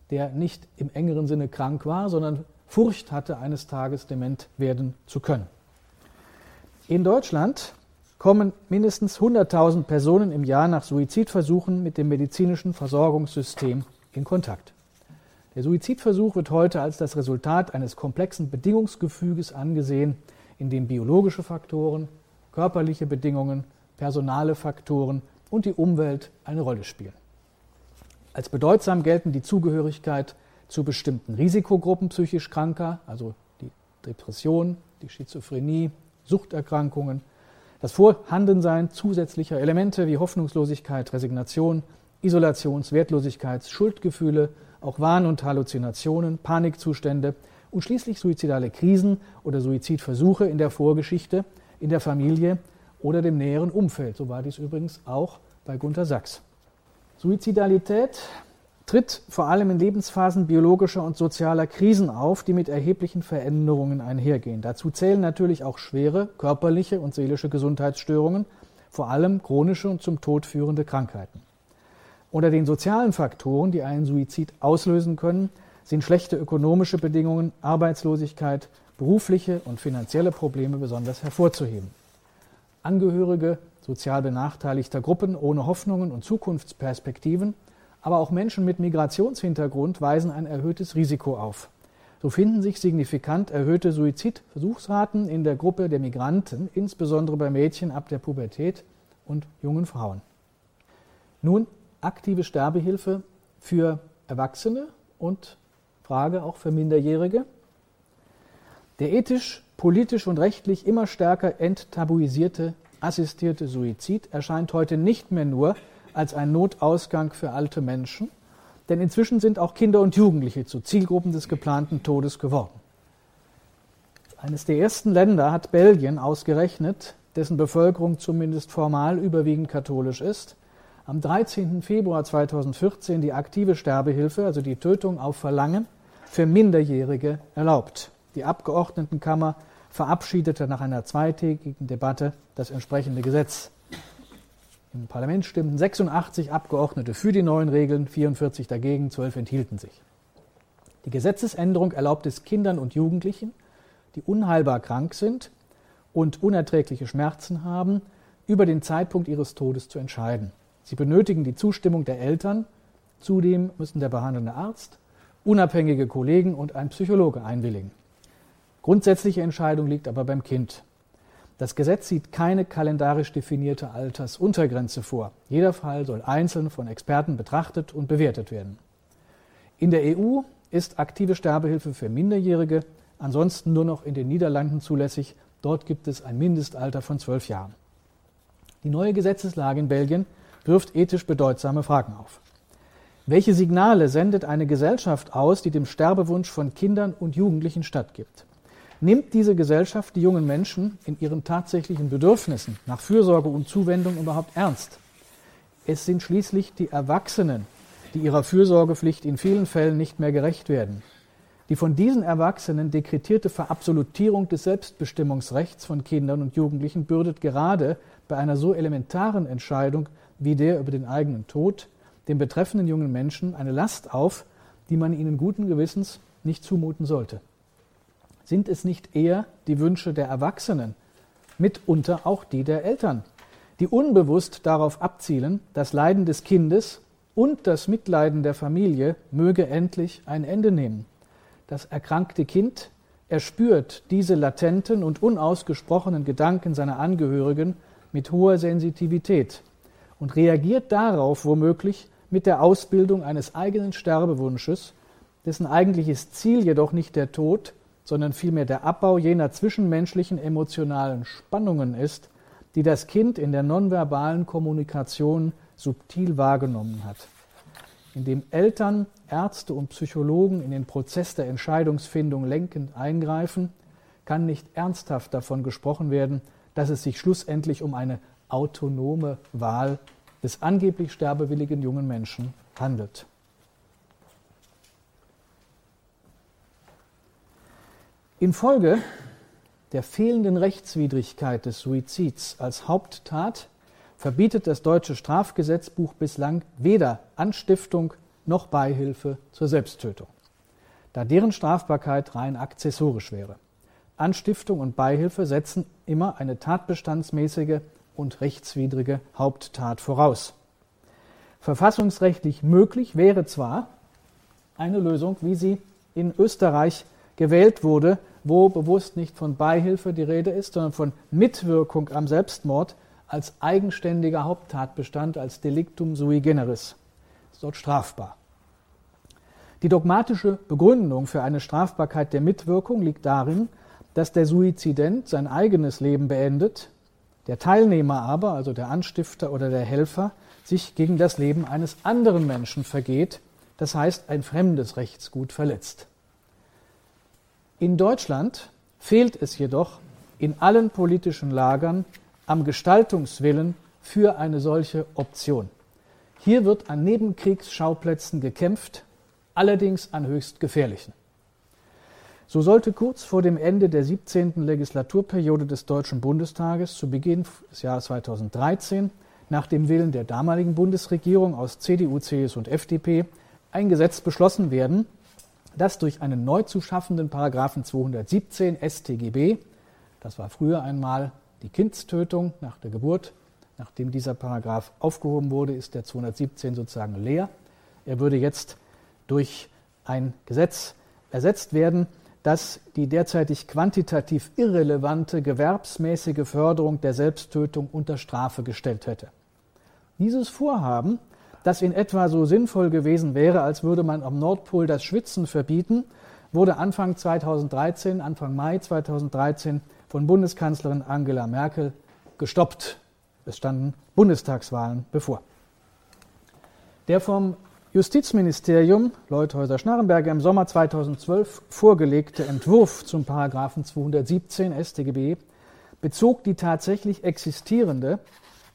der nicht im engeren Sinne krank war, sondern Furcht hatte, eines Tages dement werden zu können. In Deutschland kommen mindestens 100.000 Personen im Jahr nach Suizidversuchen mit dem medizinischen Versorgungssystem in Kontakt. Der Suizidversuch wird heute als das Resultat eines komplexen Bedingungsgefüges angesehen, in dem biologische Faktoren, körperliche Bedingungen, personale Faktoren und die Umwelt eine Rolle spielen. Als bedeutsam gelten die Zugehörigkeit zu bestimmten Risikogruppen psychisch Kranker, also die Depression, die Schizophrenie, Suchterkrankungen, das Vorhandensein zusätzlicher Elemente wie Hoffnungslosigkeit, Resignation, Isolations-, Wertlosigkeits-, Schuldgefühle, auch Wahn- und Halluzinationen, Panikzustände und schließlich suizidale Krisen oder Suizidversuche in der Vorgeschichte, in der Familie oder dem näheren Umfeld. So war dies übrigens auch bei Gunter Sachs. Suizidalität tritt vor allem in Lebensphasen biologischer und sozialer Krisen auf, die mit erheblichen Veränderungen einhergehen. Dazu zählen natürlich auch schwere körperliche und seelische Gesundheitsstörungen, vor allem chronische und zum Tod führende Krankheiten. Unter den sozialen Faktoren, die einen Suizid auslösen können, sind schlechte ökonomische Bedingungen, Arbeitslosigkeit, berufliche und finanzielle Probleme besonders hervorzuheben. Angehörige sozial benachteiligter Gruppen ohne Hoffnungen und Zukunftsperspektiven, aber auch Menschen mit Migrationshintergrund weisen ein erhöhtes Risiko auf. So finden sich signifikant erhöhte Suizidversuchsraten in der Gruppe der Migranten, insbesondere bei Mädchen ab der Pubertät und jungen Frauen. Nun aktive Sterbehilfe für Erwachsene und Frage auch für Minderjährige. Der ethisch, politisch und rechtlich immer stärker enttabuisierte assistierte Suizid erscheint heute nicht mehr nur als ein Notausgang für alte Menschen, denn inzwischen sind auch Kinder und Jugendliche zu Zielgruppen des geplanten Todes geworden. Eines der ersten Länder hat Belgien ausgerechnet, dessen Bevölkerung zumindest formal überwiegend katholisch ist, am 13. Februar 2014 die aktive Sterbehilfe, also die Tötung auf Verlangen, für Minderjährige erlaubt. Die Abgeordnetenkammer verabschiedete nach einer zweitägigen Debatte das entsprechende Gesetz. Im Parlament stimmten 86 Abgeordnete für die neuen Regeln, 44 dagegen, 12 enthielten sich. Die Gesetzesänderung erlaubt es Kindern und Jugendlichen, die unheilbar krank sind und unerträgliche Schmerzen haben, über den Zeitpunkt ihres Todes zu entscheiden. Sie benötigen die Zustimmung der Eltern. Zudem müssen der behandelnde Arzt, unabhängige Kollegen und ein Psychologe einwilligen. Grundsätzliche Entscheidung liegt aber beim Kind. Das Gesetz sieht keine kalendarisch definierte Altersuntergrenze vor. Jeder Fall soll einzeln von Experten betrachtet und bewertet werden. In der EU ist aktive Sterbehilfe für Minderjährige ansonsten nur noch in den Niederlanden zulässig. Dort gibt es ein Mindestalter von zwölf Jahren. Die neue Gesetzeslage in Belgien wirft ethisch bedeutsame Fragen auf. Welche Signale sendet eine Gesellschaft aus, die dem Sterbewunsch von Kindern und Jugendlichen stattgibt? Nimmt diese Gesellschaft die jungen Menschen in ihren tatsächlichen Bedürfnissen nach Fürsorge und Zuwendung überhaupt ernst? Es sind schließlich die Erwachsenen, die ihrer Fürsorgepflicht in vielen Fällen nicht mehr gerecht werden. Die von diesen Erwachsenen dekretierte Verabsolutierung des Selbstbestimmungsrechts von Kindern und Jugendlichen bürdet gerade bei einer so elementaren Entscheidung wie der über den eigenen Tod den betreffenden jungen Menschen eine Last auf, die man ihnen guten Gewissens nicht zumuten sollte. Sind es nicht eher die Wünsche der Erwachsenen, mitunter auch die der Eltern, die unbewusst darauf abzielen, das Leiden des Kindes und das Mitleiden der Familie möge endlich ein Ende nehmen? Das erkrankte Kind erspürt diese latenten und unausgesprochenen Gedanken seiner Angehörigen mit hoher Sensitivität und reagiert darauf womöglich mit der Ausbildung eines eigenen Sterbewunsches, dessen eigentliches Ziel jedoch nicht der Tod, sondern vielmehr der Abbau jener zwischenmenschlichen emotionalen Spannungen ist, die das Kind in der nonverbalen Kommunikation subtil wahrgenommen hat. Indem Eltern, Ärzte und Psychologen in den Prozess der Entscheidungsfindung lenkend eingreifen, kann nicht ernsthaft davon gesprochen werden, dass es sich schlussendlich um eine autonome Wahl des angeblich sterbewilligen jungen Menschen handelt. Infolge der fehlenden Rechtswidrigkeit des Suizids als Haupttat verbietet das deutsche Strafgesetzbuch bislang weder Anstiftung noch Beihilfe zur Selbsttötung, da deren Strafbarkeit rein akzessorisch wäre. Anstiftung und Beihilfe setzen immer eine tatbestandsmäßige und rechtswidrige Haupttat voraus. Verfassungsrechtlich möglich wäre zwar eine Lösung, wie sie in Österreich gewählt wurde, wo bewusst nicht von Beihilfe die Rede ist, sondern von Mitwirkung am Selbstmord als eigenständiger Haupttatbestand, als Delictum sui generis. Ist dort strafbar. Die dogmatische Begründung für eine Strafbarkeit der Mitwirkung liegt darin, dass der Suizident sein eigenes Leben beendet, der Teilnehmer aber, also der Anstifter oder der Helfer, sich gegen das Leben eines anderen Menschen vergeht, das heißt ein fremdes Rechtsgut verletzt. In Deutschland fehlt es jedoch in allen politischen Lagern am Gestaltungswillen für eine solche Option. Hier wird an Nebenkriegsschauplätzen gekämpft, allerdings an höchst gefährlichen. So sollte kurz vor dem Ende der 17. Legislaturperiode des Deutschen Bundestages zu Beginn des Jahres 2013 nach dem Willen der damaligen Bundesregierung aus CDU, CSU und FDP ein Gesetz beschlossen werden, das durch einen neu zu schaffenden Paragraphen 217 StGB, das war früher einmal die Kindstötung nach der Geburt, nachdem dieser Paragraph aufgehoben wurde, ist der 217 sozusagen leer. Er würde jetzt durch ein Gesetz ersetzt werden, das die derzeitig quantitativ irrelevante gewerbsmäßige Förderung der Selbsttötung unter Strafe gestellt hätte. Dieses Vorhaben das in etwa so sinnvoll gewesen wäre, als würde man am Nordpol das Schwitzen verbieten, wurde Anfang 2013, Anfang Mai 2013 von Bundeskanzlerin Angela Merkel gestoppt. Es standen Bundestagswahlen bevor. Der vom Justizministerium Leuthäuser-Schnarrenberger im Sommer 2012 vorgelegte Entwurf zum Paragraphen 217 StGB bezog die tatsächlich existierende,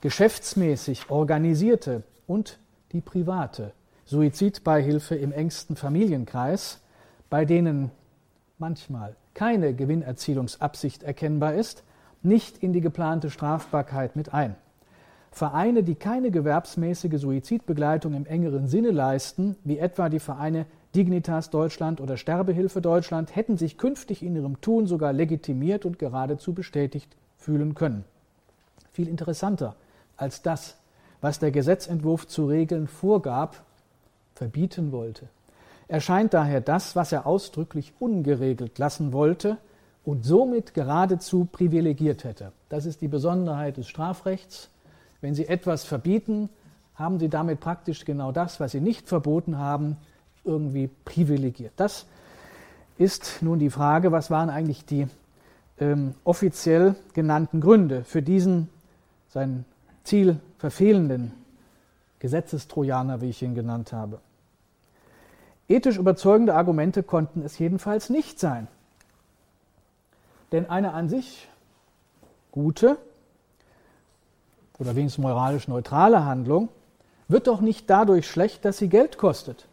geschäftsmäßig organisierte und die private Suizidbeihilfe im engsten Familienkreis, bei denen manchmal keine Gewinnerzielungsabsicht erkennbar ist, nicht in die geplante Strafbarkeit mit ein. Vereine, die keine gewerbsmäßige Suizidbegleitung im engeren Sinne leisten, wie etwa die Vereine Dignitas Deutschland oder Sterbehilfe Deutschland, hätten sich künftig in ihrem Tun sogar legitimiert und geradezu bestätigt fühlen können. Viel interessanter als das, was der Gesetzentwurf zu regeln vorgab, verbieten wollte. Erscheint daher das, was er ausdrücklich ungeregelt lassen wollte und somit geradezu privilegiert hätte. Das ist die Besonderheit des Strafrechts. Wenn Sie etwas verbieten, haben Sie damit praktisch genau das, was Sie nicht verboten haben, irgendwie privilegiert. Das ist nun die Frage, was waren eigentlich die ähm, offiziell genannten Gründe für diesen, sein Ziel verfehlenden Gesetzestrojaner, wie ich ihn genannt habe. Ethisch überzeugende Argumente konnten es jedenfalls nicht sein. Denn eine an sich gute oder wenigstens moralisch neutrale Handlung wird doch nicht dadurch schlecht, dass sie Geld kostet.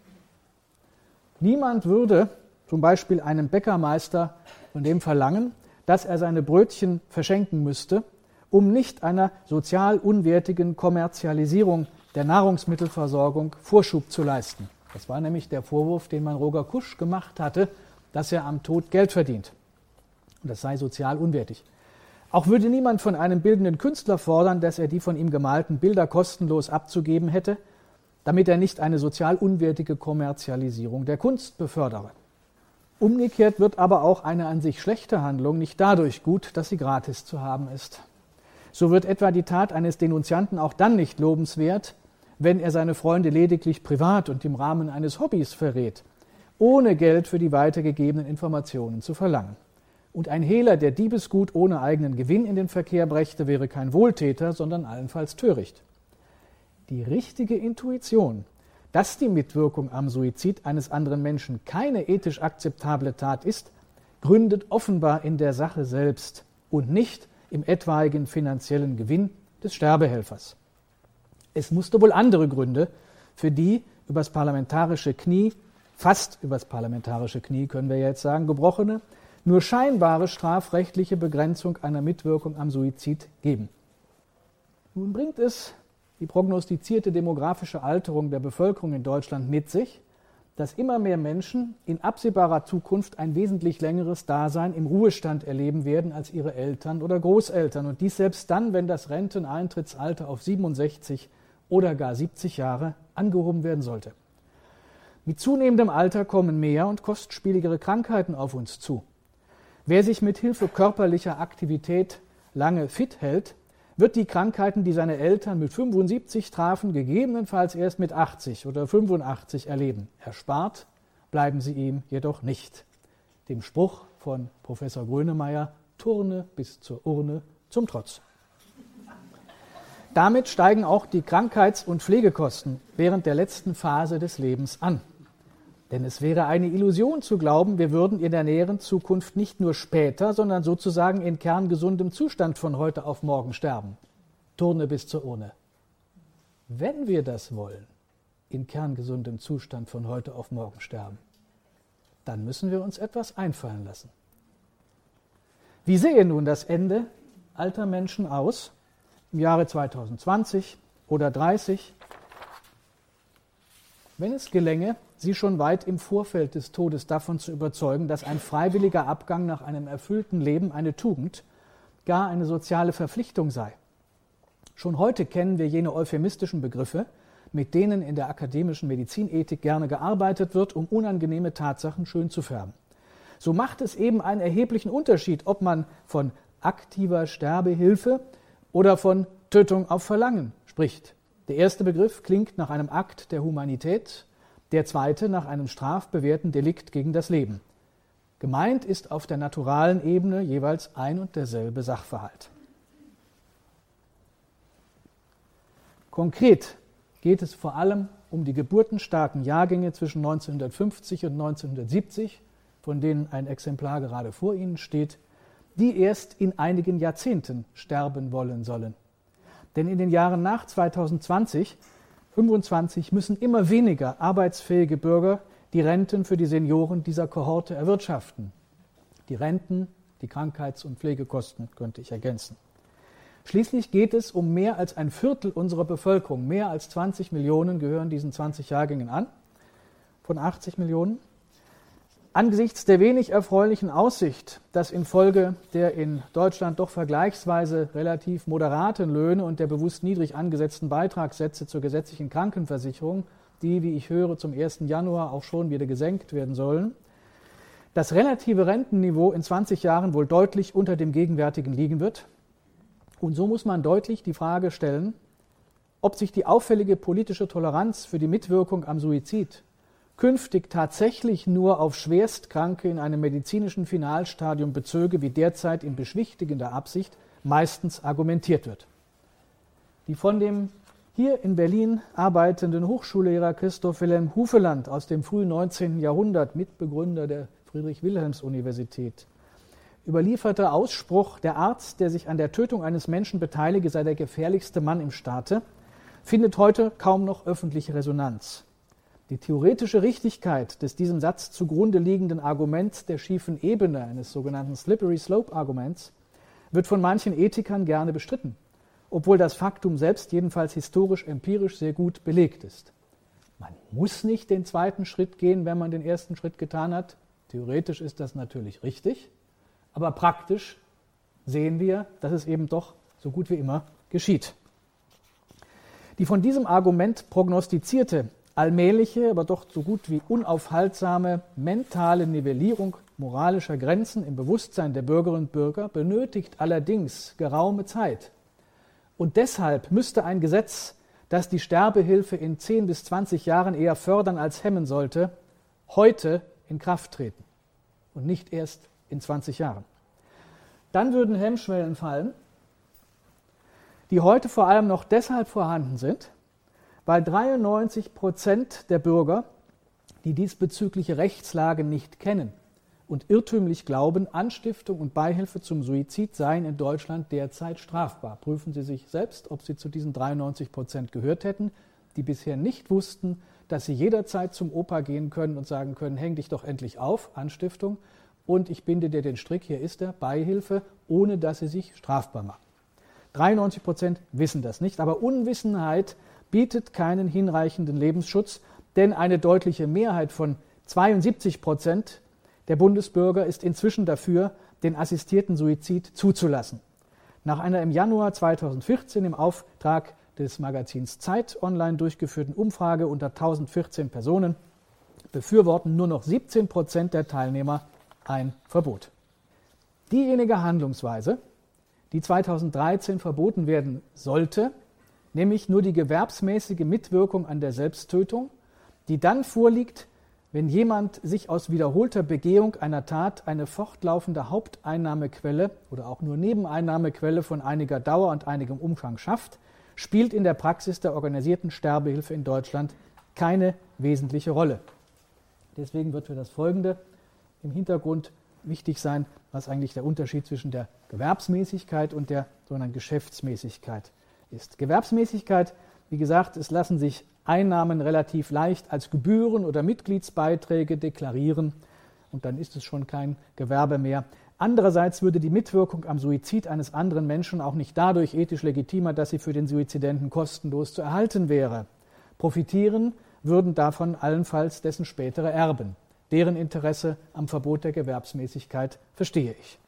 Niemand würde zum Beispiel einem Bäckermeister von dem verlangen, dass er seine Brötchen verschenken müsste, um nicht einer sozial unwertigen Kommerzialisierung der Nahrungsmittelversorgung Vorschub zu leisten. Das war nämlich der Vorwurf, den man Roger Kusch gemacht hatte, dass er am Tod Geld verdient. Und das sei sozial unwertig. Auch würde niemand von einem bildenden Künstler fordern, dass er die von ihm gemalten Bilder kostenlos abzugeben hätte, damit er nicht eine sozial unwertige Kommerzialisierung der Kunst befördere. Umgekehrt wird aber auch eine an sich schlechte Handlung nicht dadurch gut, dass sie gratis zu haben ist. So wird etwa die Tat eines Denunzianten auch dann nicht lobenswert, wenn er seine Freunde lediglich privat und im Rahmen eines Hobbys verrät, ohne Geld für die weitergegebenen Informationen zu verlangen. Und ein Hehler, der Diebesgut ohne eigenen Gewinn in den Verkehr brächte, wäre kein Wohltäter, sondern allenfalls töricht. Die richtige Intuition, dass die Mitwirkung am Suizid eines anderen Menschen keine ethisch akzeptable Tat ist, gründet offenbar in der Sache selbst und nicht im etwaigen finanziellen Gewinn des Sterbehelfers. Es musste wohl andere Gründe für die übers parlamentarische Knie, fast übers parlamentarische Knie können wir jetzt sagen, gebrochene, nur scheinbare strafrechtliche Begrenzung einer Mitwirkung am Suizid geben. Nun bringt es die prognostizierte demografische Alterung der Bevölkerung in Deutschland mit sich, dass immer mehr Menschen in absehbarer Zukunft ein wesentlich längeres Dasein im Ruhestand erleben werden als ihre Eltern oder Großeltern. Und dies selbst dann, wenn das Renteneintrittsalter auf 67 oder gar 70 Jahre angehoben werden sollte. Mit zunehmendem Alter kommen mehr und kostspieligere Krankheiten auf uns zu. Wer sich mit Hilfe körperlicher Aktivität lange fit hält, wird die Krankheiten, die seine Eltern mit 75 trafen, gegebenenfalls erst mit 80 oder 85 erleben. Erspart bleiben sie ihm jedoch nicht. Dem Spruch von Professor Grönemeyer, Turne bis zur Urne zum Trotz. Damit steigen auch die Krankheits- und Pflegekosten während der letzten Phase des Lebens an. Denn es wäre eine Illusion zu glauben, wir würden in der näheren Zukunft nicht nur später, sondern sozusagen in kerngesundem Zustand von heute auf morgen sterben. Turne bis zur Urne. Wenn wir das wollen, in kerngesundem Zustand von heute auf morgen sterben, dann müssen wir uns etwas einfallen lassen. Wie sehe nun das Ende alter Menschen aus im Jahre 2020 oder 30, wenn es gelänge, sie schon weit im Vorfeld des Todes davon zu überzeugen, dass ein freiwilliger Abgang nach einem erfüllten Leben eine Tugend, gar eine soziale Verpflichtung sei. Schon heute kennen wir jene euphemistischen Begriffe, mit denen in der akademischen Medizinethik gerne gearbeitet wird, um unangenehme Tatsachen schön zu färben. So macht es eben einen erheblichen Unterschied, ob man von aktiver Sterbehilfe oder von Tötung auf Verlangen spricht. Der erste Begriff klingt nach einem Akt der Humanität, der zweite nach einem strafbewährten Delikt gegen das Leben. Gemeint ist auf der naturalen Ebene jeweils ein und derselbe Sachverhalt. Konkret geht es vor allem um die geburtenstarken Jahrgänge zwischen 1950 und 1970, von denen ein Exemplar gerade vor Ihnen steht, die erst in einigen Jahrzehnten sterben wollen sollen. Denn in den Jahren nach 2020 25 müssen immer weniger arbeitsfähige Bürger die Renten für die Senioren dieser Kohorte erwirtschaften. Die Renten, die Krankheits- und Pflegekosten könnte ich ergänzen. Schließlich geht es um mehr als ein Viertel unserer Bevölkerung. Mehr als 20 Millionen gehören diesen 20 Jahrgängen an, von 80 Millionen. Angesichts der wenig erfreulichen Aussicht, dass infolge der in Deutschland doch vergleichsweise relativ moderaten Löhne und der bewusst niedrig angesetzten Beitragssätze zur gesetzlichen Krankenversicherung, die, wie ich höre, zum 1. Januar auch schon wieder gesenkt werden sollen, das relative Rentenniveau in 20 Jahren wohl deutlich unter dem gegenwärtigen liegen wird. Und so muss man deutlich die Frage stellen, ob sich die auffällige politische Toleranz für die Mitwirkung am Suizid künftig tatsächlich nur auf Schwerstkranke in einem medizinischen Finalstadium bezöge, wie derzeit in beschwichtigender Absicht meistens argumentiert wird. Die von dem hier in Berlin arbeitenden Hochschullehrer Christoph Wilhelm Hufeland aus dem frühen 19. Jahrhundert, Mitbegründer der Friedrich-Wilhelms-Universität, überlieferte Ausspruch, der Arzt, der sich an der Tötung eines Menschen beteilige, sei der gefährlichste Mann im Staate, findet heute kaum noch öffentliche Resonanz. Die theoretische Richtigkeit des diesem Satz zugrunde liegenden Arguments der schiefen Ebene eines sogenannten Slippery Slope Arguments wird von manchen Ethikern gerne bestritten, obwohl das Faktum selbst jedenfalls historisch empirisch sehr gut belegt ist. Man muss nicht den zweiten Schritt gehen, wenn man den ersten Schritt getan hat. Theoretisch ist das natürlich richtig, aber praktisch sehen wir, dass es eben doch so gut wie immer geschieht. Die von diesem Argument prognostizierte allmähliche, aber doch so gut wie unaufhaltsame mentale Nivellierung moralischer Grenzen im Bewusstsein der Bürgerinnen und Bürger benötigt allerdings geraume Zeit. Und deshalb müsste ein Gesetz, das die Sterbehilfe in 10 bis 20 Jahren eher fördern als hemmen sollte, heute in Kraft treten und nicht erst in 20 Jahren. Dann würden Hemmschwellen fallen, die heute vor allem noch deshalb vorhanden sind, weil 93 Prozent der Bürger die diesbezügliche Rechtslage nicht kennen und irrtümlich glauben, Anstiftung und Beihilfe zum Suizid seien in Deutschland derzeit strafbar. Prüfen Sie sich selbst, ob Sie zu diesen 93 Prozent gehört hätten, die bisher nicht wussten, dass sie jederzeit zum Opa gehen können und sagen können, häng dich doch endlich auf, Anstiftung, und ich binde dir den Strick, hier ist er, Beihilfe, ohne dass sie sich strafbar machen. 93 Prozent wissen das nicht, aber Unwissenheit bietet keinen hinreichenden Lebensschutz, denn eine deutliche Mehrheit von 72 Prozent der Bundesbürger ist inzwischen dafür, den assistierten Suizid zuzulassen. Nach einer im Januar 2014 im Auftrag des Magazins Zeit online durchgeführten Umfrage unter 1014 Personen befürworten nur noch 17 Prozent der Teilnehmer ein Verbot. Diejenige Handlungsweise, die 2013 verboten werden sollte, nämlich nur die gewerbsmäßige Mitwirkung an der Selbsttötung, die dann vorliegt, wenn jemand sich aus wiederholter Begehung einer Tat eine fortlaufende Haupteinnahmequelle oder auch nur Nebeneinnahmequelle von einiger Dauer und einigem Umfang schafft, spielt in der Praxis der organisierten Sterbehilfe in Deutschland keine wesentliche Rolle. Deswegen wird für das Folgende im Hintergrund wichtig sein, was eigentlich der Unterschied zwischen der Gewerbsmäßigkeit und der sogenannten Geschäftsmäßigkeit ist. Gewerbsmäßigkeit, wie gesagt, es lassen sich Einnahmen relativ leicht als Gebühren oder Mitgliedsbeiträge deklarieren und dann ist es schon kein Gewerbe mehr. Andererseits würde die Mitwirkung am Suizid eines anderen Menschen auch nicht dadurch ethisch legitimer, dass sie für den Suizidenten kostenlos zu erhalten wäre. Profitieren würden davon allenfalls dessen spätere Erben. Deren Interesse am Verbot der Gewerbsmäßigkeit verstehe ich.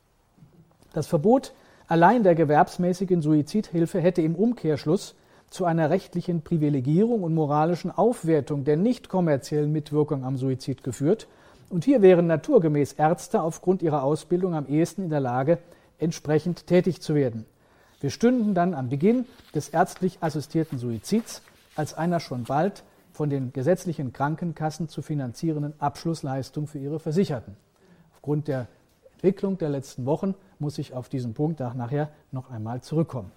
Das Verbot allein der gewerbsmäßigen Suizidhilfe hätte im Umkehrschluss zu einer rechtlichen Privilegierung und moralischen Aufwertung der nicht kommerziellen Mitwirkung am Suizid geführt. Und hier wären naturgemäß Ärzte aufgrund ihrer Ausbildung am ehesten in der Lage, entsprechend tätig zu werden. Wir stünden dann am Beginn des ärztlich assistierten Suizids als einer schon bald von den gesetzlichen Krankenkassen zu finanzierenden Abschlussleistung für ihre Versicherten. Aufgrund der Entwicklung der letzten Wochen muss ich auf diesen Punkt nachher noch einmal zurückkommen.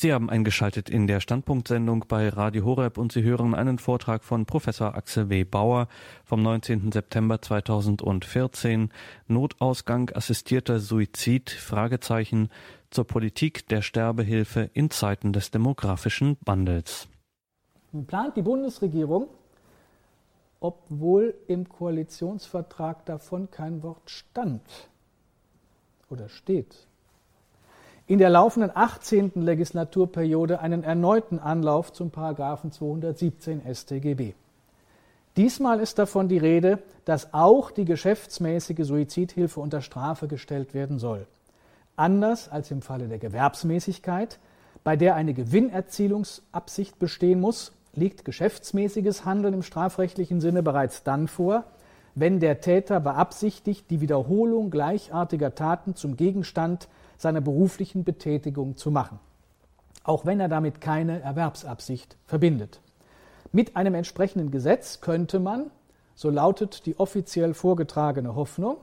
Sie haben eingeschaltet in der Standpunktsendung bei Radio Horeb und Sie hören einen Vortrag von Professor Axel W. Bauer vom 19. September 2014 Notausgang assistierter Suizid Fragezeichen zur Politik der Sterbehilfe in Zeiten des demografischen Wandels. Nun plant die Bundesregierung, obwohl im Koalitionsvertrag davon kein Wort stand oder steht, in der laufenden 18. Legislaturperiode einen erneuten Anlauf zum Paragraphen 217 StGB. Diesmal ist davon die Rede, dass auch die geschäftsmäßige Suizidhilfe unter Strafe gestellt werden soll. Anders als im Falle der Gewerbsmäßigkeit, bei der eine Gewinnerzielungsabsicht bestehen muss, liegt geschäftsmäßiges Handeln im strafrechtlichen Sinne bereits dann vor, wenn der Täter beabsichtigt, die Wiederholung gleichartiger Taten zum Gegenstand seiner beruflichen Betätigung zu machen, auch wenn er damit keine Erwerbsabsicht verbindet. Mit einem entsprechenden Gesetz könnte man, so lautet die offiziell vorgetragene Hoffnung,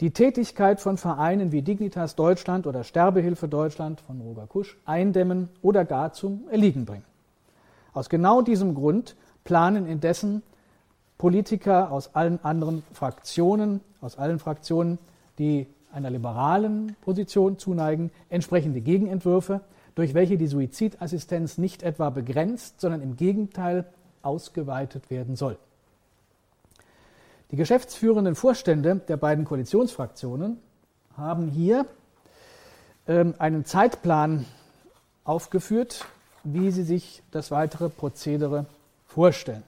die Tätigkeit von Vereinen wie Dignitas Deutschland oder Sterbehilfe Deutschland von Roger Kusch eindämmen oder gar zum Erliegen bringen. Aus genau diesem Grund planen indessen Politiker aus allen anderen Fraktionen, aus allen Fraktionen, die einer liberalen Position zuneigen, entsprechende Gegenentwürfe, durch welche die Suizidassistenz nicht etwa begrenzt, sondern im Gegenteil ausgeweitet werden soll. Die geschäftsführenden Vorstände der beiden Koalitionsfraktionen haben hier ähm, einen Zeitplan aufgeführt, wie sie sich das weitere Prozedere vorstellen.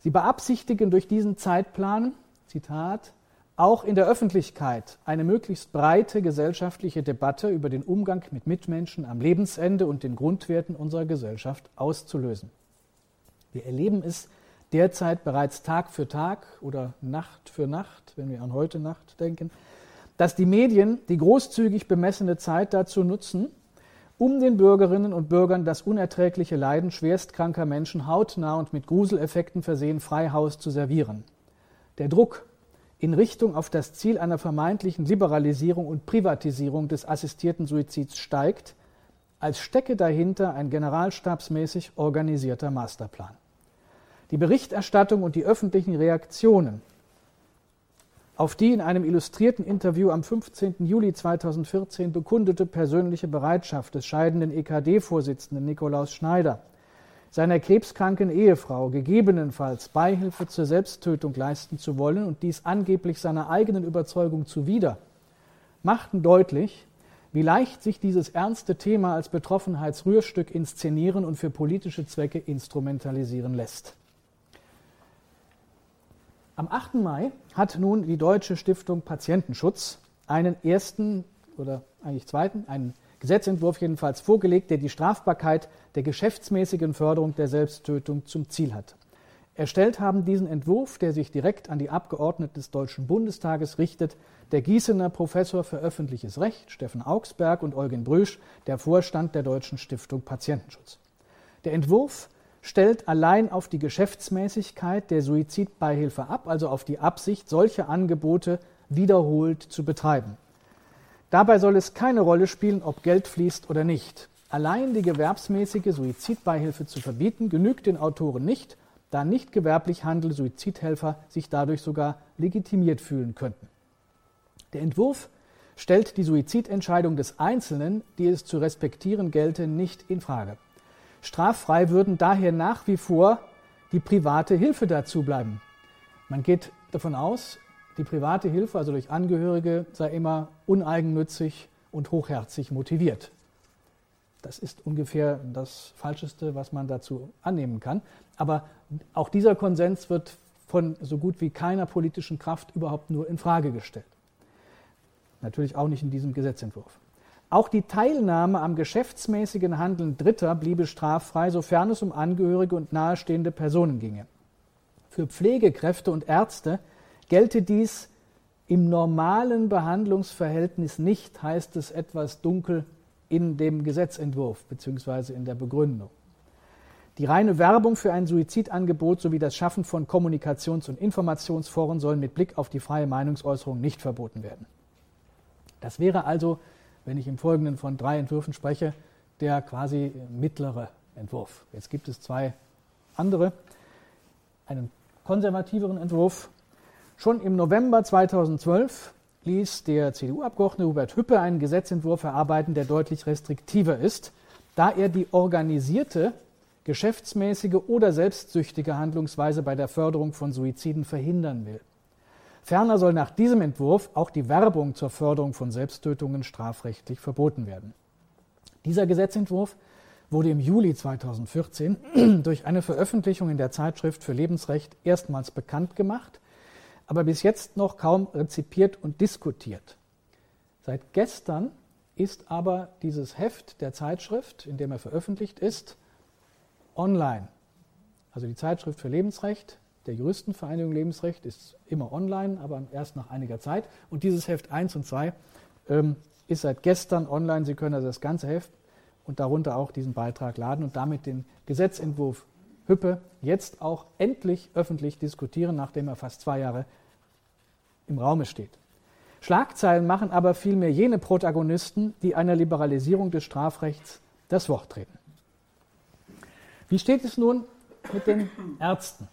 Sie beabsichtigen durch diesen Zeitplan, Zitat, auch in der Öffentlichkeit eine möglichst breite gesellschaftliche Debatte über den Umgang mit Mitmenschen am Lebensende und den Grundwerten unserer Gesellschaft auszulösen. Wir erleben es derzeit bereits Tag für Tag oder Nacht für Nacht, wenn wir an heute Nacht denken, dass die Medien die großzügig bemessene Zeit dazu nutzen, um den Bürgerinnen und Bürgern das unerträgliche Leiden schwerstkranker Menschen hautnah und mit Gruseleffekten versehen frei Haus zu servieren. Der Druck in Richtung auf das Ziel einer vermeintlichen Liberalisierung und Privatisierung des assistierten Suizids steigt, als stecke dahinter ein generalstabsmäßig organisierter Masterplan. Die Berichterstattung und die öffentlichen Reaktionen auf die in einem illustrierten Interview am 15. Juli 2014 bekundete persönliche Bereitschaft des scheidenden EKD-Vorsitzenden Nikolaus Schneider, seiner krebskranken Ehefrau gegebenenfalls Beihilfe zur Selbsttötung leisten zu wollen und dies angeblich seiner eigenen Überzeugung zuwider, machten deutlich, wie leicht sich dieses ernste Thema als Betroffenheitsrührstück inszenieren und für politische Zwecke instrumentalisieren lässt. Am 8. Mai hat nun die Deutsche Stiftung Patientenschutz einen ersten oder eigentlich zweiten, einen Gesetzentwurf jedenfalls vorgelegt, der die Strafbarkeit der geschäftsmäßigen Förderung der Selbsttötung zum Ziel hat. Erstellt haben diesen Entwurf, der sich direkt an die Abgeordneten des Deutschen Bundestages richtet, der Gießener Professor für öffentliches Recht Steffen Augsberg und Eugen Brüsch, der Vorstand der Deutschen Stiftung Patientenschutz. Der Entwurf stellt allein auf die Geschäftsmäßigkeit der Suizidbeihilfe ab, also auf die Absicht, solche Angebote wiederholt zu betreiben. Dabei soll es keine Rolle spielen, ob Geld fließt oder nicht. Allein die gewerbsmäßige Suizidbeihilfe zu verbieten, genügt den Autoren nicht, da nicht gewerblich handelnde Suizidhelfer sich dadurch sogar legitimiert fühlen könnten. Der Entwurf stellt die Suizidentscheidung des Einzelnen, die es zu respektieren gelte, nicht in Frage. Straffrei würden daher nach wie vor die private Hilfe dazu bleiben. Man geht davon aus, die private Hilfe, also durch Angehörige, sei immer uneigennützig und hochherzig motiviert. Das ist ungefähr das Falscheste, was man dazu annehmen kann. Aber auch dieser Konsens wird von so gut wie keiner politischen Kraft überhaupt nur in Frage gestellt. Natürlich auch nicht in diesem Gesetzentwurf. Auch die Teilnahme am geschäftsmäßigen Handeln Dritter bliebe straffrei, sofern es um Angehörige und nahestehende Personen ginge. Für Pflegekräfte und Ärzte gelte dies im normalen Behandlungsverhältnis nicht, heißt es etwas dunkel in dem Gesetzentwurf bzw. in der Begründung. Die reine Werbung für ein Suizidangebot sowie das Schaffen von Kommunikations- und Informationsforen sollen mit Blick auf die freie Meinungsäußerung nicht verboten werden. Das wäre also wenn ich im Folgenden von drei Entwürfen spreche, der quasi mittlere Entwurf. Jetzt gibt es zwei andere, einen konservativeren Entwurf. Schon im November 2012 ließ der CDU-Abgeordnete Hubert Hüppe einen Gesetzentwurf erarbeiten, der deutlich restriktiver ist, da er die organisierte, geschäftsmäßige oder selbstsüchtige Handlungsweise bei der Förderung von Suiziden verhindern will. Ferner soll nach diesem Entwurf auch die Werbung zur Förderung von Selbsttötungen strafrechtlich verboten werden. Dieser Gesetzentwurf wurde im Juli 2014 durch eine Veröffentlichung in der Zeitschrift für Lebensrecht erstmals bekannt gemacht, aber bis jetzt noch kaum rezipiert und diskutiert. Seit gestern ist aber dieses Heft der Zeitschrift, in dem er veröffentlicht ist, online. Also die Zeitschrift für Lebensrecht der Juristenvereinigung Lebensrecht ist immer online, aber erst nach einiger Zeit. Und dieses Heft 1 und 2 ähm, ist seit gestern online. Sie können also das ganze Heft und darunter auch diesen Beitrag laden und damit den Gesetzentwurf Hüppe jetzt auch endlich öffentlich diskutieren, nachdem er fast zwei Jahre im Raume steht. Schlagzeilen machen aber vielmehr jene Protagonisten, die einer Liberalisierung des Strafrechts das Wort treten. Wie steht es nun mit den Ärzten?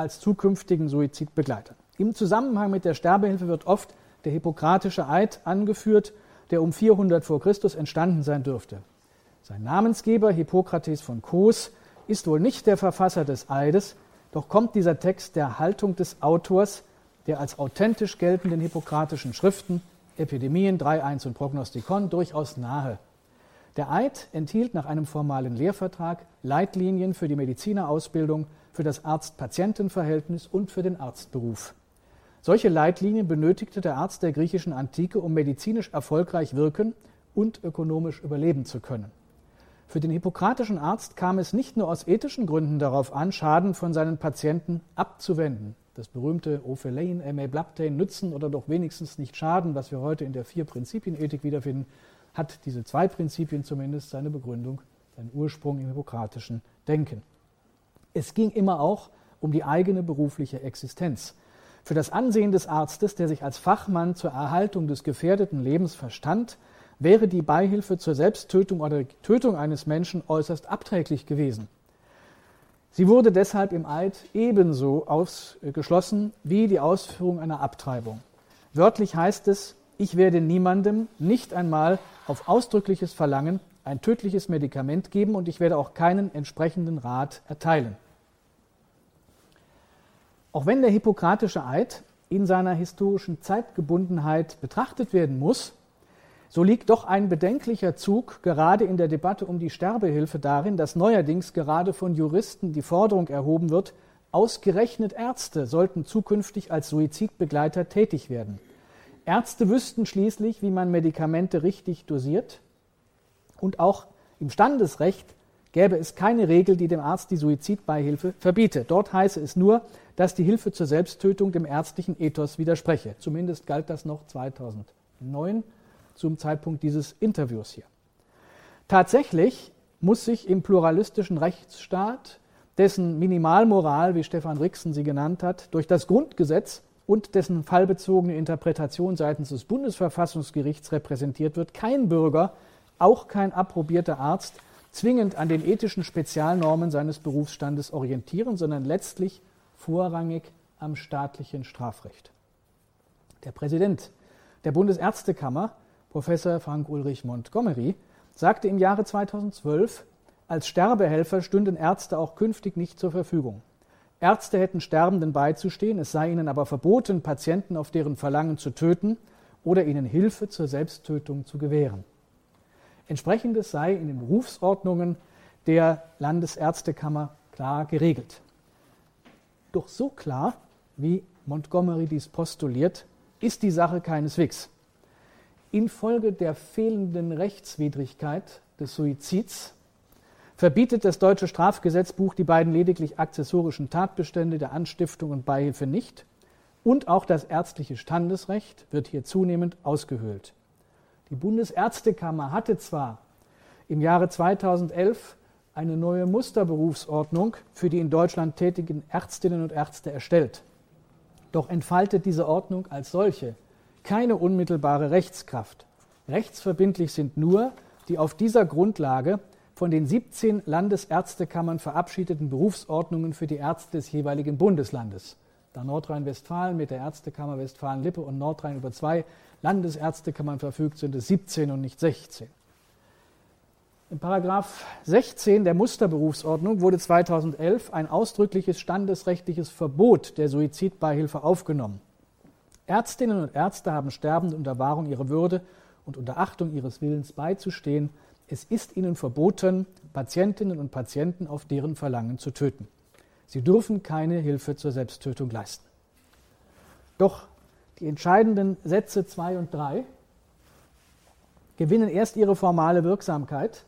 als zukünftigen Suizidbegleiter. Im Zusammenhang mit der Sterbehilfe wird oft der hippokratische Eid angeführt, der um 400 vor Christus entstanden sein dürfte. Sein Namensgeber Hippokrates von Kos ist wohl nicht der Verfasser des Eides, doch kommt dieser Text der Haltung des Autors, der als authentisch geltenden hippokratischen Schriften Epidemien 3.1 und Prognostikon durchaus nahe. Der Eid enthielt nach einem formalen Lehrvertrag Leitlinien für die Medizinerausbildung für das Arzt-Patienten-Verhältnis und für den Arztberuf. Solche Leitlinien benötigte der Arzt der griechischen Antike, um medizinisch erfolgreich wirken und ökonomisch überleben zu können. Für den hippokratischen Arzt kam es nicht nur aus ethischen Gründen darauf an, Schaden von seinen Patienten abzuwenden. Das berühmte Ophelein, eme blaptein, nützen oder doch wenigstens nicht schaden, was wir heute in der Vier-Prinzipien-Ethik wiederfinden, hat diese zwei Prinzipien zumindest seine Begründung, seinen Ursprung im hippokratischen Denken. Es ging immer auch um die eigene berufliche Existenz. Für das Ansehen des Arztes, der sich als Fachmann zur Erhaltung des gefährdeten Lebens verstand, wäre die Beihilfe zur Selbsttötung oder Tötung eines Menschen äußerst abträglich gewesen. Sie wurde deshalb im Eid ebenso ausgeschlossen wie die Ausführung einer Abtreibung. Wörtlich heißt es, ich werde niemandem, nicht einmal auf ausdrückliches Verlangen, ein tödliches Medikament geben und ich werde auch keinen entsprechenden Rat erteilen. Auch wenn der Hippokratische Eid in seiner historischen Zeitgebundenheit betrachtet werden muss, so liegt doch ein bedenklicher Zug gerade in der Debatte um die Sterbehilfe darin, dass neuerdings gerade von Juristen die Forderung erhoben wird, ausgerechnet Ärzte sollten zukünftig als Suizidbegleiter tätig werden. Ärzte wüssten schließlich, wie man Medikamente richtig dosiert und auch im Standesrecht gäbe es keine Regel, die dem Arzt die Suizidbeihilfe verbiete. Dort heiße es nur, dass die Hilfe zur Selbsttötung dem ärztlichen Ethos widerspreche. Zumindest galt das noch 2009 zum Zeitpunkt dieses Interviews hier. Tatsächlich muss sich im pluralistischen Rechtsstaat, dessen Minimalmoral, wie Stefan Rixen sie genannt hat, durch das Grundgesetz und dessen fallbezogene Interpretation seitens des Bundesverfassungsgerichts repräsentiert wird, kein Bürger, auch kein approbierter Arzt, zwingend an den ethischen Spezialnormen seines Berufsstandes orientieren, sondern letztlich vorrangig am staatlichen Strafrecht. Der Präsident der Bundesärztekammer Professor Frank Ulrich Montgomery, sagte im Jahre 2012, als Sterbehelfer stünden Ärzte auch künftig nicht zur Verfügung. Ärzte hätten Sterbenden beizustehen, es sei ihnen aber verboten, Patienten auf deren Verlangen zu töten oder ihnen Hilfe zur Selbsttötung zu gewähren. Entsprechendes sei in den Berufsordnungen der Landesärztekammer klar geregelt. Doch so klar, wie Montgomery dies postuliert, ist die Sache keineswegs. Infolge der fehlenden Rechtswidrigkeit des Suizids verbietet das deutsche Strafgesetzbuch die beiden lediglich accessorischen Tatbestände der Anstiftung und Beihilfe nicht und auch das ärztliche Standesrecht wird hier zunehmend ausgehöhlt. Die Bundesärztekammer hatte zwar im Jahre 2011 eine neue Musterberufsordnung für die in Deutschland tätigen Ärztinnen und Ärzte erstellt. Doch entfaltet diese Ordnung als solche keine unmittelbare Rechtskraft. Rechtsverbindlich sind nur die auf dieser Grundlage von den 17 Landesärztekammern verabschiedeten Berufsordnungen für die Ärzte des jeweiligen Bundeslandes. Da Nordrhein-Westfalen mit der Ärztekammer Westfalen-Lippe und Nordrhein über zwei Landesärztekammern verfügt, sind es 17 und nicht 16. In Paragraph 16 der Musterberufsordnung wurde 2011 ein ausdrückliches standesrechtliches Verbot der Suizidbeihilfe aufgenommen. Ärztinnen und Ärzte haben Sterbenden unter Wahrung ihrer Würde und unter Achtung ihres Willens beizustehen. Es ist ihnen verboten, Patientinnen und Patienten auf deren Verlangen zu töten. Sie dürfen keine Hilfe zur Selbsttötung leisten. Doch die entscheidenden Sätze 2 und 3 gewinnen erst ihre formale Wirksamkeit,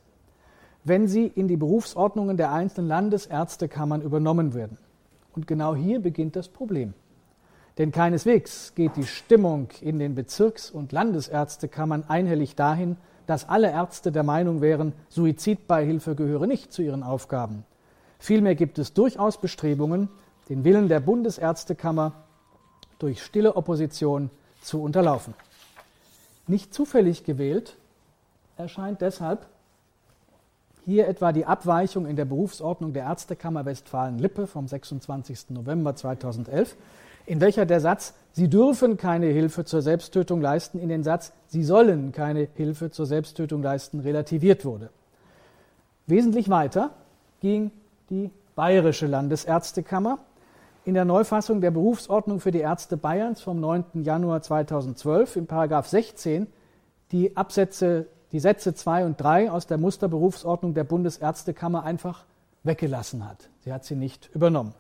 wenn sie in die Berufsordnungen der einzelnen Landesärztekammern übernommen werden. Und genau hier beginnt das Problem. Denn keineswegs geht die Stimmung in den Bezirks- und Landesärztekammern einhellig dahin, dass alle Ärzte der Meinung wären, Suizidbeihilfe gehöre nicht zu ihren Aufgaben. Vielmehr gibt es durchaus Bestrebungen, den Willen der Bundesärztekammer durch stille Opposition zu unterlaufen. Nicht zufällig gewählt erscheint deshalb hier etwa die Abweichung in der Berufsordnung der Ärztekammer Westfalen-Lippe vom 26. November 2011, in welcher der Satz Sie dürfen keine Hilfe zur Selbsttötung leisten in den Satz Sie sollen keine Hilfe zur Selbsttötung leisten relativiert wurde. Wesentlich weiter ging die Bayerische Landesärztekammer. In der Neufassung der Berufsordnung für die Ärzte Bayerns vom 9. Januar 2012 in Paragraph 16 die Absätze, die Sätze 2 und 3 aus der Musterberufsordnung der Bundesärztekammer einfach weggelassen hat. Sie hat sie nicht übernommen.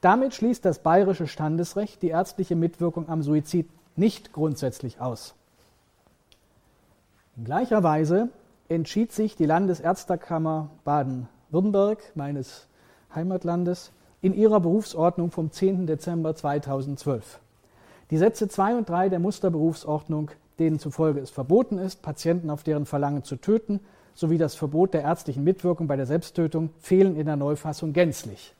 Damit schließt das bayerische Standesrecht die ärztliche Mitwirkung am Suizid nicht grundsätzlich aus. In gleicher Weise entschied sich die Landesärztekammer Baden-Württemberg, meines Heimatlandes, in ihrer Berufsordnung vom 10. Dezember 2012. Die Sätze 2 und 3 der Musterberufsordnung, denen zufolge es verboten ist, Patienten auf deren Verlangen zu töten, sowie das Verbot der ärztlichen Mitwirkung bei der Selbsttötung, fehlen in der Neufassung gänzlich.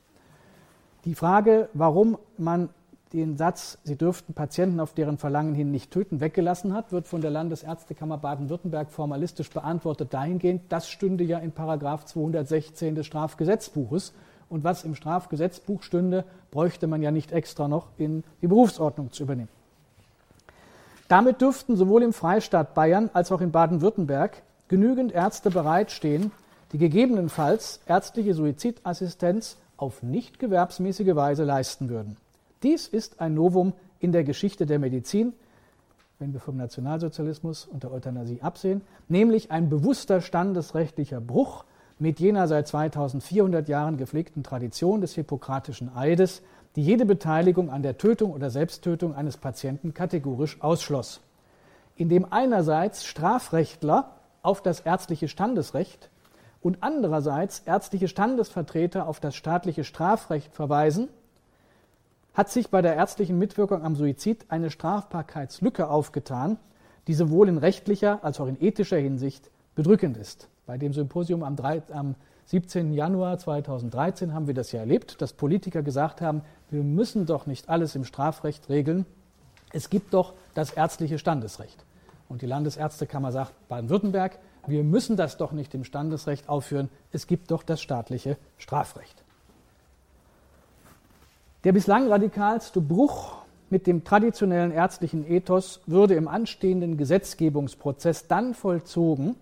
Die Frage, warum man den Satz, sie dürften Patienten auf deren Verlangen hin nicht töten, weggelassen hat, wird von der Landesärztekammer Baden-Württemberg formalistisch beantwortet dahingehend, das stünde ja in Paragraph 216 des Strafgesetzbuches und was im Strafgesetzbuch stünde, bräuchte man ja nicht extra noch in die Berufsordnung zu übernehmen. Damit dürften sowohl im Freistaat Bayern als auch in Baden-Württemberg genügend Ärzte bereitstehen, die gegebenenfalls ärztliche Suizidassistenz auf nicht gewerbsmäßige Weise leisten würden. Dies ist ein Novum in der Geschichte der Medizin, wenn wir vom Nationalsozialismus und der Euthanasie absehen, nämlich ein bewusster standesrechtlicher Bruch mit jener seit 2400 Jahren gepflegten Tradition des Hippokratischen Eides, die jede Beteiligung an der Tötung oder Selbsttötung eines Patienten kategorisch ausschloss. Indem einerseits Strafrechtler auf das ärztliche Standesrecht und andererseits ärztliche Standesvertreter auf das staatliche Strafrecht verweisen, hat sich bei der ärztlichen Mitwirkung am Suizid eine Strafbarkeitslücke aufgetan, die sowohl in rechtlicher als auch in ethischer Hinsicht bedrückend ist. Bei dem Symposium am, 3, am 17. Januar 2013 haben wir das ja erlebt, dass Politiker gesagt haben, wir müssen doch nicht alles im Strafrecht regeln. Es gibt doch das ärztliche Standesrecht. Und die Landesärztekammer sagt, Baden-Württemberg, wir müssen das doch nicht im Standesrecht aufführen. Es gibt doch das staatliche Strafrecht. Der bislang radikalste Bruch mit dem traditionellen ärztlichen Ethos würde im anstehenden Gesetzgebungsprozess dann vollzogen,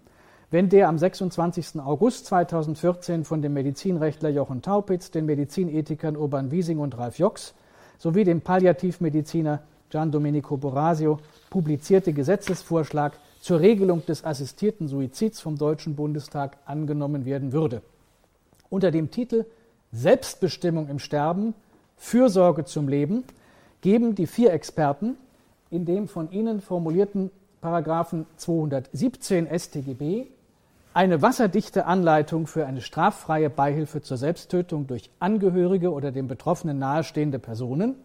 wenn der am 26. August 2014 von dem Medizinrechtler Jochen Taupitz, den Medizinethikern Urban Wiesing und Ralf Jox sowie dem Palliativmediziner Gian Domenico Borasio publizierte Gesetzesvorschlag zur Regelung des assistierten Suizids vom Deutschen Bundestag angenommen werden würde. Unter dem Titel Selbstbestimmung im Sterben, Fürsorge zum Leben geben die vier Experten in dem von Ihnen formulierten Paragraphen 217 StGB eine wasserdichte Anleitung für eine straffreie Beihilfe zur Selbsttötung durch Angehörige oder dem Betroffenen nahestehende Personen